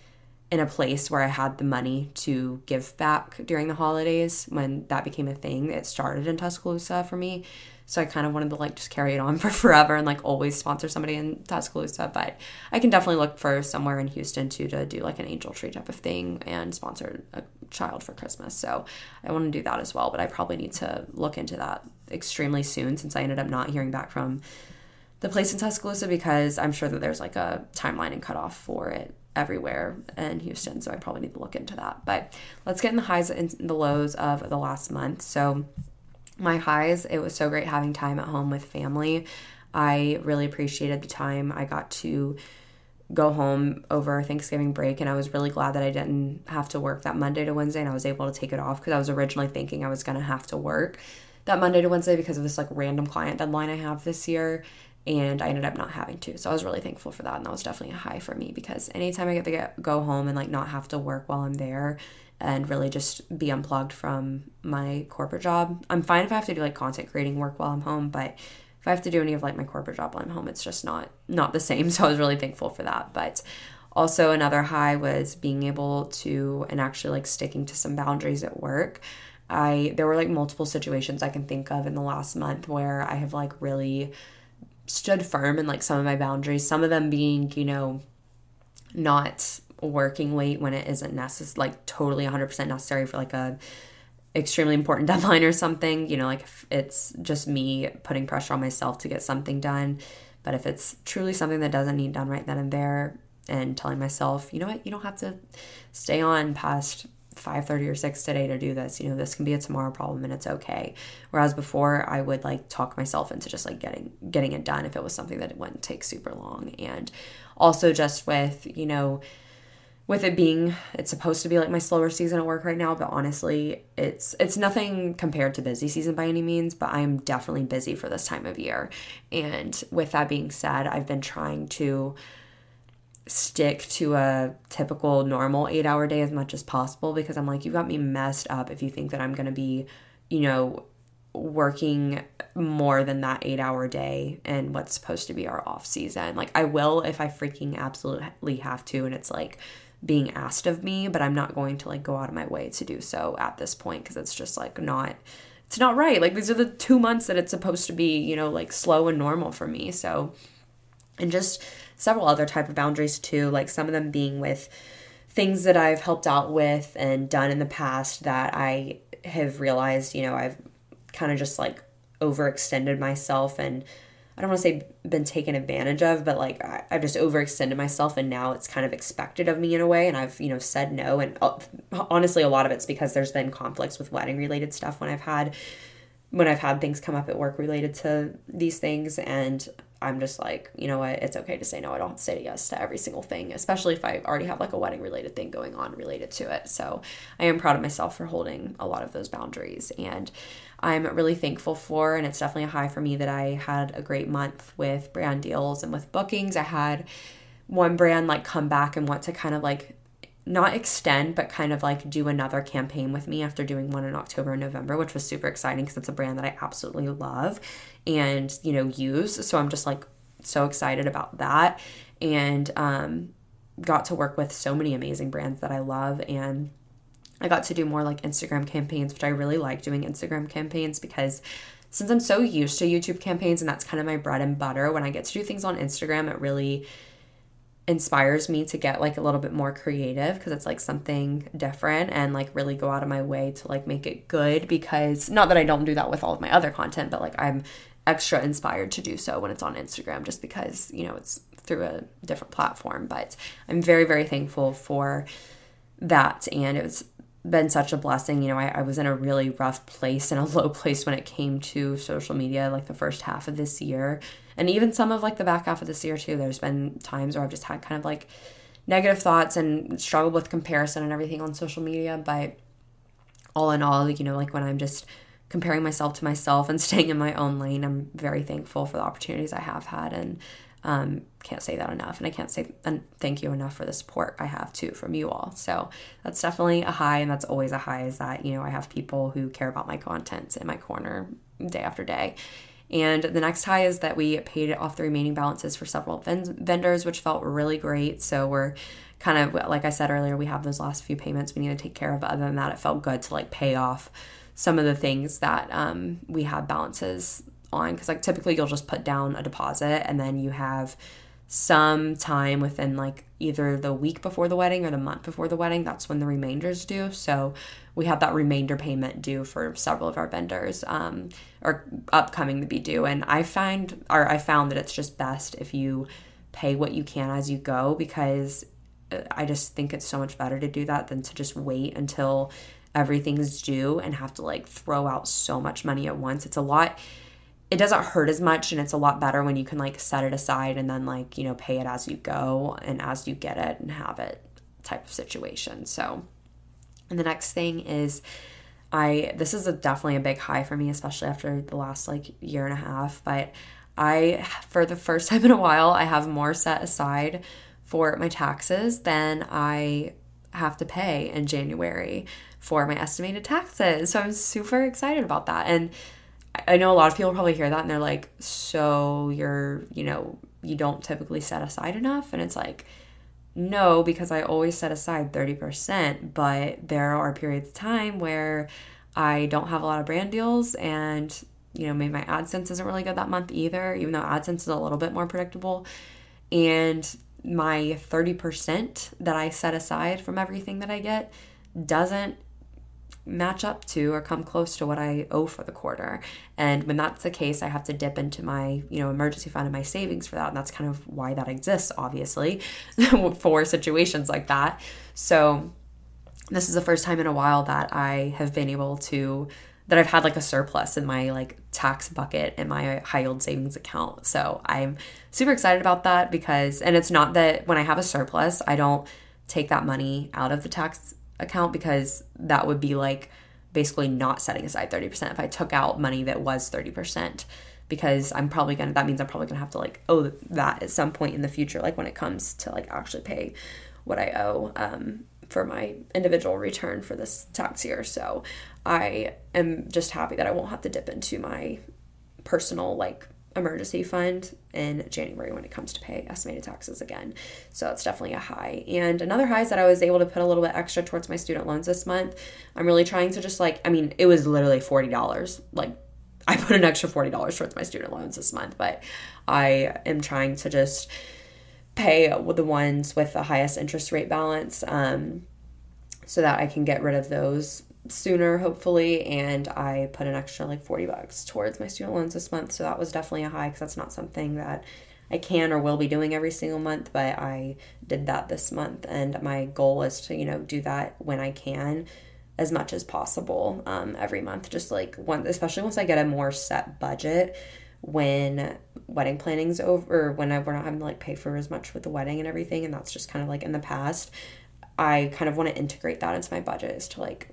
in a place where I had the money to give back during the holidays when that became a thing. It started in Tuscaloosa for me. So I kind of wanted to like just carry it on for forever and like always sponsor somebody in Tuscaloosa. But I can definitely look for somewhere in Houston too to do like an angel tree type of thing and sponsor a child for Christmas. So I want to do that as well. But I probably need to look into that extremely soon since I ended up not hearing back from the place in Tuscaloosa because I'm sure that there's like a timeline and cutoff for it everywhere in Houston. So I probably need to look into that. But let's get in the highs and the lows of the last month. So my highs, it was so great having time at home with family. I really appreciated the time I got to go home over Thanksgiving break and I was really glad that I didn't have to work that Monday to Wednesday and I was able to take it off because I was originally thinking I was going to have to work that Monday to Wednesday because of this like random client deadline I have this year and I ended up not having to. So I was really thankful for that, and that was definitely a high for me because anytime I get to get, go home and like not have to work while I'm there and really just be unplugged from my corporate job. I'm fine if I have to do like content creating work while I'm home, but if I have to do any of like my corporate job while I'm home, it's just not not the same. So I was really thankful for that. But also another high was being able to and actually like sticking to some boundaries at work. I there were like multiple situations I can think of in the last month where I have like really stood firm in like some of my boundaries, some of them being, you know, not working late when it isn't necessary, like totally 100% necessary for like a extremely important deadline or something, you know, like it's just me putting pressure on myself to get something done. But if it's truly something that doesn't need done right then and there and telling myself, you know what, you don't have to stay on past 5:30 or 6 today to do this. You know, this can be a tomorrow problem and it's okay. Whereas before I would like talk myself into just like getting getting it done if it was something that it wouldn't take super long. And also just with, you know, with it being it's supposed to be like my slower season at work right now but honestly it's it's nothing compared to busy season by any means but i'm definitely busy for this time of year and with that being said i've been trying to stick to a typical normal eight hour day as much as possible because i'm like you got me messed up if you think that i'm going to be you know working more than that eight hour day and what's supposed to be our off season like i will if i freaking absolutely have to and it's like being asked of me, but I'm not going to like go out of my way to do so at this point because it's just like not it's not right. Like these are the 2 months that it's supposed to be, you know, like slow and normal for me. So and just several other type of boundaries too, like some of them being with things that I've helped out with and done in the past that I have realized, you know, I've kind of just like overextended myself and I don't want to say been taken advantage of, but like I, have just overextended myself and now it's kind of expected of me in a way. And I've, you know, said no. And uh, honestly, a lot of it's because there's been conflicts with wedding related stuff when I've had, when I've had things come up at work related to these things. And I'm just like, you know what, it's okay to say no. I don't have to say yes to every single thing, especially if I already have like a wedding related thing going on related to it. So I am proud of myself for holding a lot of those boundaries. And I'm really thankful for. And it's definitely a high for me that I had a great month with brand deals and with bookings. I had one brand like come back and want to kind of like not extend, but kind of like do another campaign with me after doing one in October and November, which was super exciting because it's a brand that I absolutely love and, you know, use. So I'm just like so excited about that. And um, got to work with so many amazing brands that I love. And I got to do more like Instagram campaigns, which I really like doing Instagram campaigns because since I'm so used to YouTube campaigns and that's kind of my bread and butter, when I get to do things on Instagram, it really inspires me to get like a little bit more creative because it's like something different and like really go out of my way to like make it good because not that I don't do that with all of my other content, but like I'm extra inspired to do so when it's on Instagram just because, you know, it's through a different platform. But I'm very, very thankful for that. And it was been such a blessing. You know, I, I, was in a really rough place and a low place when it came to social media, like the first half of this year. And even some of like the back half of this year too. There's been times where I've just had kind of like negative thoughts and struggled with comparison and everything on social media. But all in all, you know, like when I'm just comparing myself to myself and staying in my own lane, I'm very thankful for the opportunities I have had and um, can't say that enough. And I can't say and thank you enough for the support I have too from you all. So that's definitely a high. And that's always a high is that, you know, I have people who care about my content in my corner day after day. And the next high is that we paid off the remaining balances for several vendors, which felt really great. So we're kind of, like I said earlier, we have those last few payments we need to take care of. But other than that, it felt good to like pay off some of the things that um, we have balances on because like typically you'll just put down a deposit and then you have some time within like either the week before the wedding or the month before the wedding that's when the remainders due. So we have that remainder payment due for several of our vendors um, or upcoming to be due. And i find or i found that it's just best if you pay what you can as you go because uh, i just think it's so much better to do that than to just wait until everything's due and have to like throw out so much money at once. It's a lot it doesn't hurt as much and it's a lot better when you can like set it aside and then like you know pay it as you go and as you get it and have it type of situation. So and the next thing is i this is a, definitely a big high for me especially after the last like year and a half but i for the first time in a while i have more set aside for my taxes than i have to pay in january for my estimated taxes. So i'm super excited about that. And I know a lot of people probably hear that and they're like, so you're, you know, you don't typically set aside enough. And it's like, no, because I always set aside 30%, but there are periods of time where I don't have a lot of brand deals and you know, maybe my AdSense isn't really good that month either, even though AdSense is a little bit more predictable. And my 30% that I set aside from everything that I get doesn't match up to or come close to what I owe for the quarter. And when that's the case, I have to dip into my, you know, emergency fund and my savings for that. And that's kind of why that exists, obviously, for situations like that. So this is the first time in a while that I have been able to that I've had like a surplus in my like tax bucket in my high yield savings account. So I'm super excited about that because and it's not that when I have a surplus, I don't take that money out of the tax account because that would be like basically not setting aside 30% if I took out money that was 30% because I'm probably going to that means I'm probably going to have to like owe that at some point in the future like when it comes to like actually pay what I owe um, for my individual return for this tax year. So I am just happy that I won't have to dip into my personal like emergency fund in January when it comes to pay estimated taxes again. So it's definitely a high. And another high is that I was able to put a little bit extra towards my student loans this month. I'm really trying to just like, I mean, it was literally $40. Like, I put an extra $40 towards my student loans this month, but I am trying to just pay the ones with the highest interest rate balance um, so that I can get rid of those sooner hopefully and i put an extra like 40 bucks towards my student loans this month so that was definitely a high because that's not something that i can or will be doing every single month but i did that this month and my goal is to you know do that when i can as much as possible um, every month just like one especially once i get a more set budget when wedding planning's over when I, we're not having to like pay for as much with the wedding and everything and that's just kind of like in the past i kind of want to integrate that into my budget is to like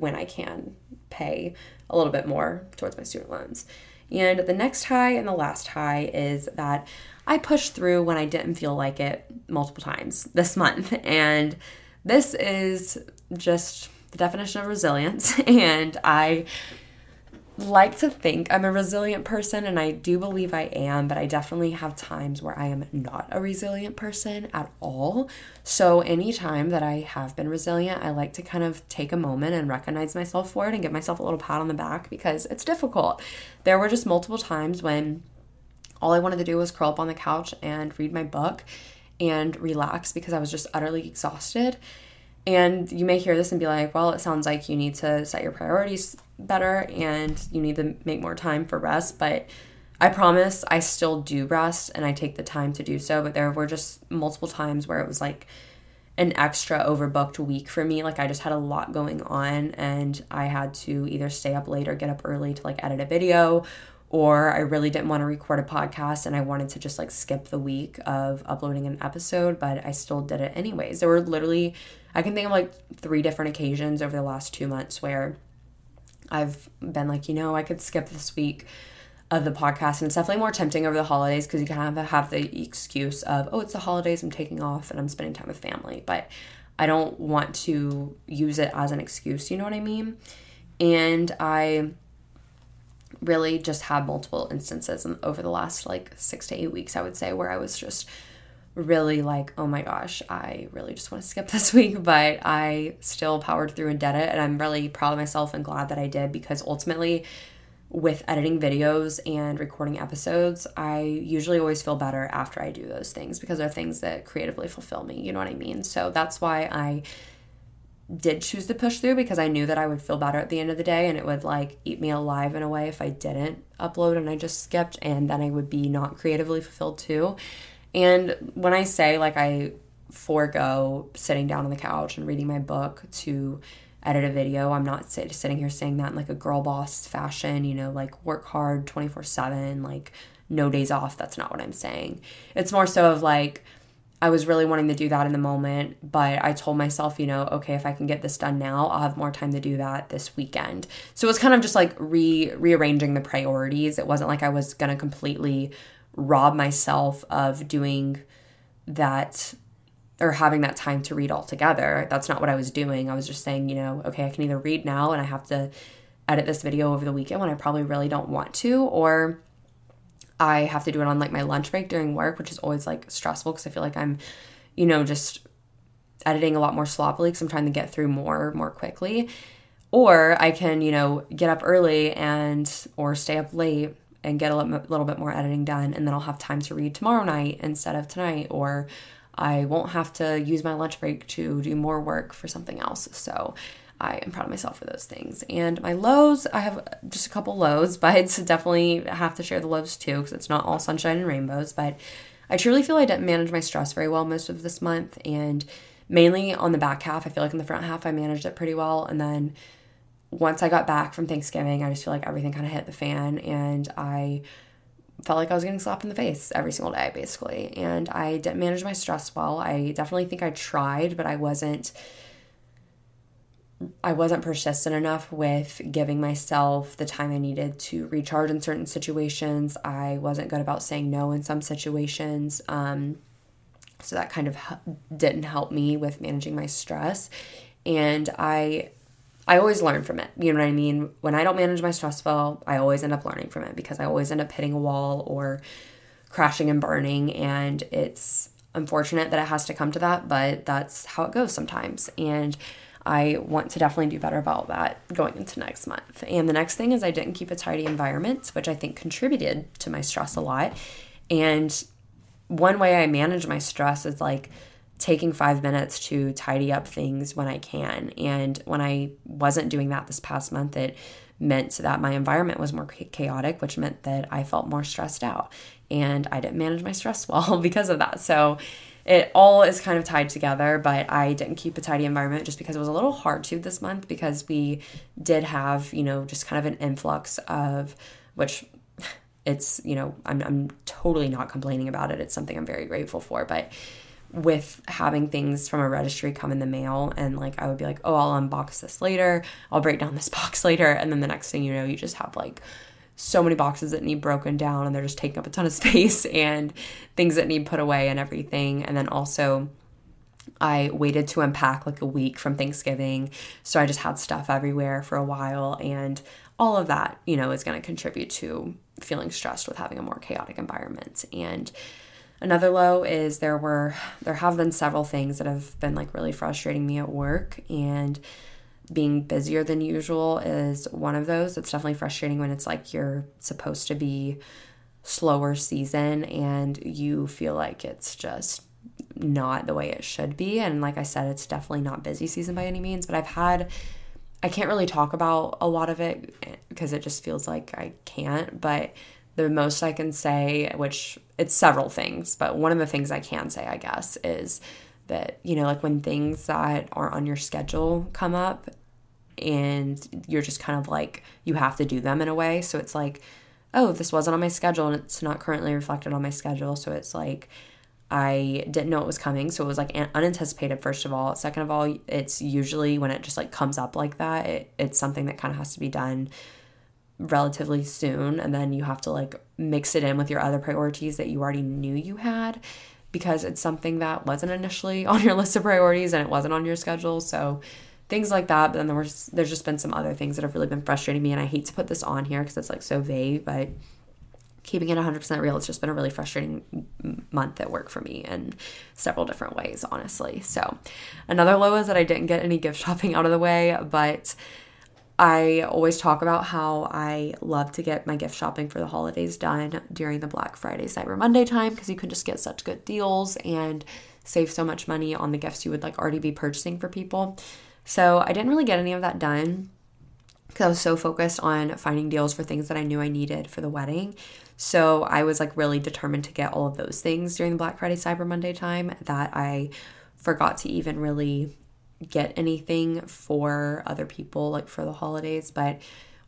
when I can pay a little bit more towards my student loans. And the next high and the last high is that I pushed through when I didn't feel like it multiple times this month. And this is just the definition of resilience. And I like to think I'm a resilient person, and I do believe I am, but I definitely have times where I am not a resilient person at all. So, anytime that I have been resilient, I like to kind of take a moment and recognize myself for it and give myself a little pat on the back because it's difficult. There were just multiple times when all I wanted to do was curl up on the couch and read my book and relax because I was just utterly exhausted. And you may hear this and be like, well, it sounds like you need to set your priorities better and you need to make more time for rest. But I promise I still do rest and I take the time to do so. But there were just multiple times where it was like an extra overbooked week for me. Like I just had a lot going on and I had to either stay up late or get up early to like edit a video or I really didn't want to record a podcast and I wanted to just like skip the week of uploading an episode, but I still did it anyways. There were literally, I can think of like three different occasions over the last two months where I've been like, you know, I could skip this week of the podcast and it's definitely more tempting over the holidays because you kind of have the excuse of, oh, it's the holidays, I'm taking off and I'm spending time with family. But I don't want to use it as an excuse, you know what I mean? And I really just had multiple instances over the last like six to eight weeks, I would say, where I was just really like, oh my gosh, I really just want to skip this week, but I still powered through and did it. And I'm really proud of myself and glad that I did because ultimately, with editing videos and recording episodes, I usually always feel better after I do those things because they're things that creatively fulfill me. You know what I mean? So that's why I did choose to push through because I knew that I would feel better at the end of the day and it would like eat me alive in a way if I didn't upload and I just skipped and then I would be not creatively fulfilled too. And when I say like I forego sitting down on the couch and reading my book to edit a video, I'm not sit- sitting here saying that in like a girl boss fashion, you know, like work hard 24 7, like no days off. That's not what I'm saying. It's more so of like, I was really wanting to do that in the moment, but I told myself, you know, okay, if I can get this done now, I'll have more time to do that this weekend. So it was kind of just like re rearranging the priorities. It wasn't like I was going to completely rob myself of doing that or having that time to read altogether. That's not what I was doing. I was just saying, you know, okay, I can either read now and I have to edit this video over the weekend when I probably really don't want to, or I have to do it on like my lunch break during work, which is always like stressful because I feel like I'm, you know, just editing a lot more sloppily because I'm trying to get through more more quickly. Or I can, you know, get up early and or stay up late and get a little bit more editing done and then I'll have time to read tomorrow night instead of tonight or I won't have to use my lunch break to do more work for something else. So I am proud of myself for those things. And my lows, I have just a couple lows, but it's definitely have to share the lows too because it's not all sunshine and rainbows. But I truly feel I didn't manage my stress very well most of this month. And mainly on the back half, I feel like in the front half, I managed it pretty well. And then once I got back from Thanksgiving, I just feel like everything kind of hit the fan and I felt like I was getting slapped in the face every single day, basically. And I didn't manage my stress well. I definitely think I tried, but I wasn't I wasn't persistent enough with giving myself the time I needed to recharge in certain situations. I wasn't good about saying no in some situations. Um, so that kind of didn't help me with managing my stress. And I I always learn from it. You know what I mean? When I don't manage my stress well, I always end up learning from it because I always end up hitting a wall or crashing and burning. And it's unfortunate that it has to come to that, but that's how it goes sometimes. And I want to definitely do better about that going into next month. And the next thing is I didn't keep a tidy environment, which I think contributed to my stress a lot. And one way I manage my stress is like taking five minutes to tidy up things when I can. And when I wasn't doing that this past month, it meant that my environment was more chaotic, which meant that I felt more stressed out. And I didn't manage my stress well because of that. So it all is kind of tied together, but I didn't keep a tidy environment just because it was a little hard to this month because we did have, you know, just kind of an influx of which it's, you know, I'm, I'm totally not complaining about it. It's something I'm very grateful for, but with having things from a registry come in the mail and like I would be like, "Oh, I'll unbox this later. I'll break down this box later." And then the next thing you know, you just have like so many boxes that need broken down and they're just taking up a ton of space and things that need put away and everything. And then also, I waited to unpack like a week from Thanksgiving. So I just had stuff everywhere for a while. And all of that, you know, is going to contribute to feeling stressed with having a more chaotic environment. And another low is there were, there have been several things that have been like really frustrating me at work. And being busier than usual is one of those. It's definitely frustrating when it's like you're supposed to be slower season and you feel like it's just not the way it should be. And like I said, it's definitely not busy season by any means, but I've had I can't really talk about a lot of it because it just feels like I can't, but the most I can say, which it's several things, but one of the things I can say, I guess, is that, you know, like when things that are on your schedule come up and you're just kind of like, you have to do them in a way. So it's like, oh, this wasn't on my schedule and it's not currently reflected on my schedule. So it's like, I didn't know it was coming. So it was like unanticipated, first of all. Second of all, it's usually when it just like comes up like that, it, it's something that kind of has to be done relatively soon. And then you have to like mix it in with your other priorities that you already knew you had because it's something that wasn't initially on your list of priorities and it wasn't on your schedule. So things like that. But then there was there's just been some other things that have really been frustrating me, and I hate to put this on here because it's like so vague, but keeping it 100% real it's just been a really frustrating month at work for me in several different ways honestly so another low is that i didn't get any gift shopping out of the way but i always talk about how i love to get my gift shopping for the holidays done during the black friday cyber monday time because you can just get such good deals and save so much money on the gifts you would like already be purchasing for people so I didn't really get any of that done because I was so focused on finding deals for things that I knew I needed for the wedding. So I was like really determined to get all of those things during the Black Friday Cyber Monday time that I forgot to even really get anything for other people like for the holidays, but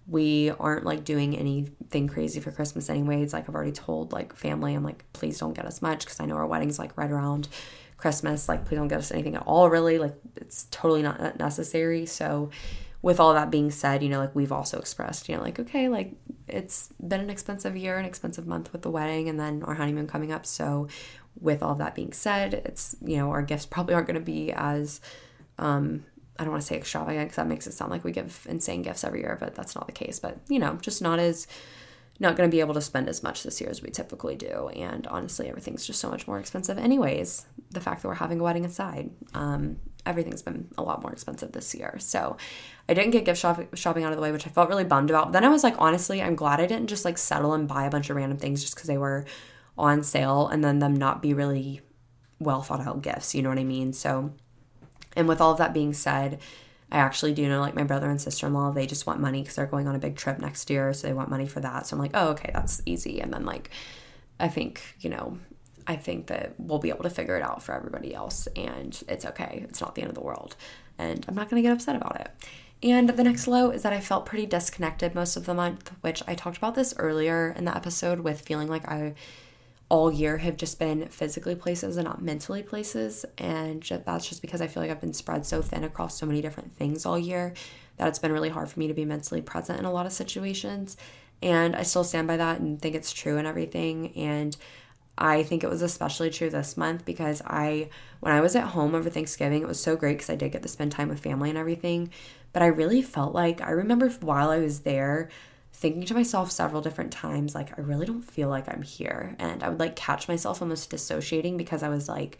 we aren't like doing anything crazy for Christmas anyways. Like I've already told like family, I'm like, please don't get us much because I know our wedding's like right around Christmas. Like, please don't get us anything at all, really. Like, it's totally not necessary. So, with all that being said, you know, like we've also expressed, you know, like, okay, like it's been an expensive year, an expensive month with the wedding and then our honeymoon coming up. So, with all that being said, it's, you know, our gifts probably aren't going to be as, um, I don't want to say extravagant because that makes it sound like we give insane gifts every year, but that's not the case. But, you know, just not as not going to be able to spend as much this year as we typically do. And honestly, everything's just so much more expensive, anyways. The fact that we're having a wedding aside, Um, everything's been a lot more expensive this year. So I didn't get gift shop- shopping out of the way, which I felt really bummed about. But then I was like, honestly, I'm glad I didn't just like settle and buy a bunch of random things just because they were on sale and then them not be really well thought out gifts. You know what I mean? So, and with all of that being said, I actually do know like my brother and sister in law, they just want money because they're going on a big trip next year. So they want money for that. So I'm like, oh, okay, that's easy. And then like, I think, you know, I think that we'll be able to figure it out for everybody else and it's okay. It's not the end of the world. And I'm not going to get upset about it. And the next low is that I felt pretty disconnected most of the month, which I talked about this earlier in the episode with feeling like I all year have just been physically places and not mentally places. And that's just because I feel like I've been spread so thin across so many different things all year that it's been really hard for me to be mentally present in a lot of situations. And I still stand by that and think it's true and everything. And I think it was especially true this month because I, when I was at home over Thanksgiving, it was so great because I did get to spend time with family and everything. But I really felt like, I remember while I was there, thinking to myself several different times, like, I really don't feel like I'm here. And I would like catch myself almost dissociating because I was like,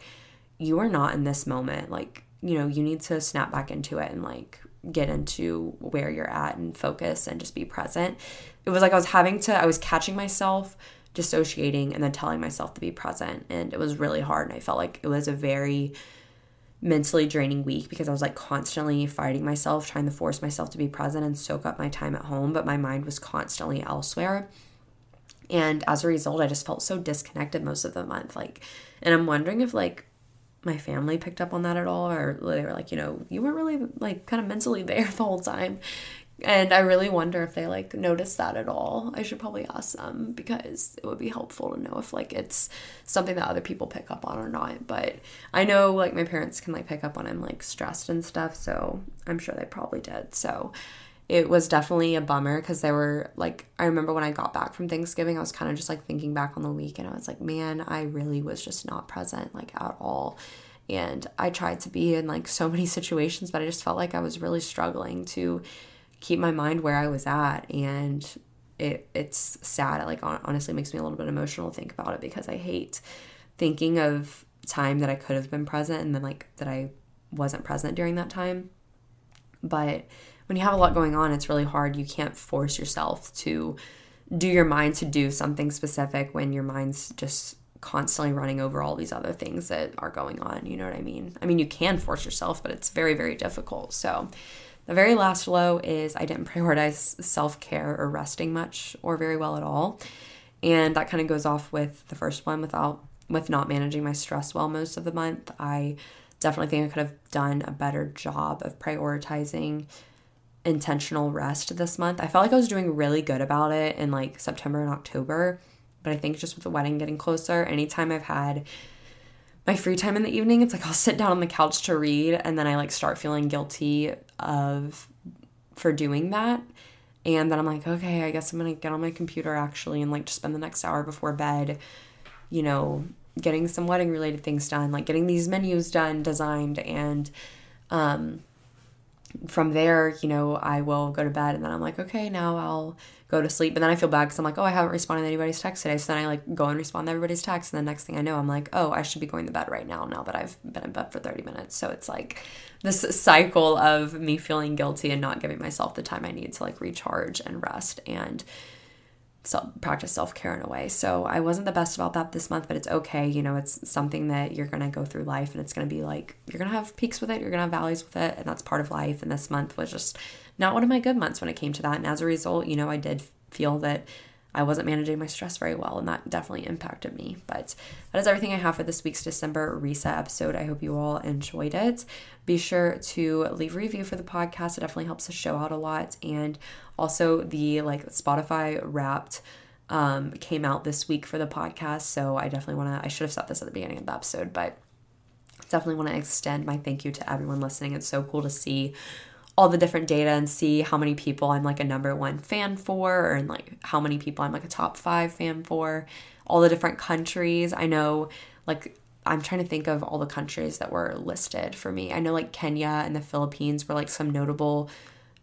you are not in this moment. Like, you know, you need to snap back into it and like get into where you're at and focus and just be present. It was like I was having to, I was catching myself dissociating and then telling myself to be present. And it was really hard. And I felt like it was a very, mentally draining week because I was like constantly fighting myself, trying to force myself to be present and soak up my time at home, but my mind was constantly elsewhere. And as a result, I just felt so disconnected most of the month. Like, and I'm wondering if like my family picked up on that at all, or they were like, you know, you weren't really like kind of mentally there the whole time. And I really wonder if they like notice that at all. I should probably ask them because it would be helpful to know if like it's something that other people pick up on or not. But I know like my parents can like pick up on I'm like stressed and stuff, so I'm sure they probably did. So it was definitely a bummer because they were like I remember when I got back from Thanksgiving, I was kind of just like thinking back on the week and I was like, man, I really was just not present like at all. And I tried to be in like so many situations, but I just felt like I was really struggling to keep my mind where I was at and it it's sad. It like honestly makes me a little bit emotional to think about it because I hate thinking of time that I could have been present and then like that I wasn't present during that time. But when you have a lot going on it's really hard. You can't force yourself to do your mind to do something specific when your mind's just constantly running over all these other things that are going on you know what I mean? I mean you can force yourself but it's very very difficult. So the very last low is I didn't prioritize self care or resting much or very well at all. And that kind of goes off with the first one without with not managing my stress well most of the month. I definitely think I could have done a better job of prioritizing intentional rest this month. I felt like I was doing really good about it in like September and October, but I think just with the wedding getting closer, anytime I've had my free time in the evening, it's like I'll sit down on the couch to read and then I like start feeling guilty of for doing that. And then I'm like, okay, I guess I'm gonna get on my computer actually and like just spend the next hour before bed, you know, getting some wedding related things done, like getting these menus done, designed, and um from there, you know, I will go to bed and then I'm like, okay, now I'll go to sleep. But then I feel bad because I'm like, oh, I haven't responded to anybody's text today. So then I like go and respond to everybody's text. And the next thing I know, I'm like, oh, I should be going to bed right now, now that I've been in bed for 30 minutes. So it's like this cycle of me feeling guilty and not giving myself the time I need to like recharge and rest and self, practice self care in a way. So I wasn't the best about that this month, but it's okay. You know, it's something that you're going to go through life and it's going to be like, you're going to have peaks with it, you're going to have valleys with it, and that's part of life. And this month was just not one of my good months when it came to that. And as a result, you know, I did feel that I wasn't managing my stress very well, and that definitely impacted me. But that is everything I have for this week's December reset episode. I hope you all enjoyed it. Be sure to leave a review for the podcast. It definitely helps the show out a lot. And also, the like Spotify wrapped um, came out this week for the podcast. So I definitely want to, I should have said this at the beginning of the episode, but definitely want to extend my thank you to everyone listening. It's so cool to see all the different data and see how many people I'm like a number one fan for, or like how many people I'm like a top five fan for, all the different countries. I know, like, I'm trying to think of all the countries that were listed for me. I know like Kenya and the Philippines were like some notable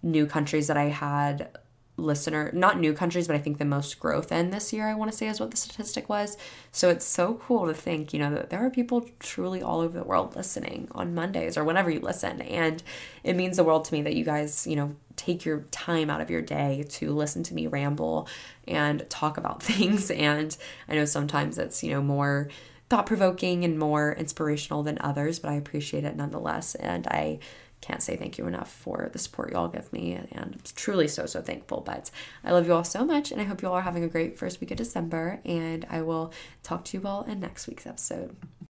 new countries that I had listener, not new countries, but I think the most growth in this year, I want to say is what the statistic was. So it's so cool to think, you know, that there are people truly all over the world listening on Mondays or whenever you listen. And it means the world to me that you guys, you know, take your time out of your day to listen to me ramble and talk about things. And I know sometimes it's, you know, more thought provoking and more inspirational than others, but I appreciate it nonetheless. And I can't say thank you enough for the support y'all give me and I'm truly so so thankful but I love you all so much and I hope you all are having a great first week of December and I will talk to you all in next week's episode.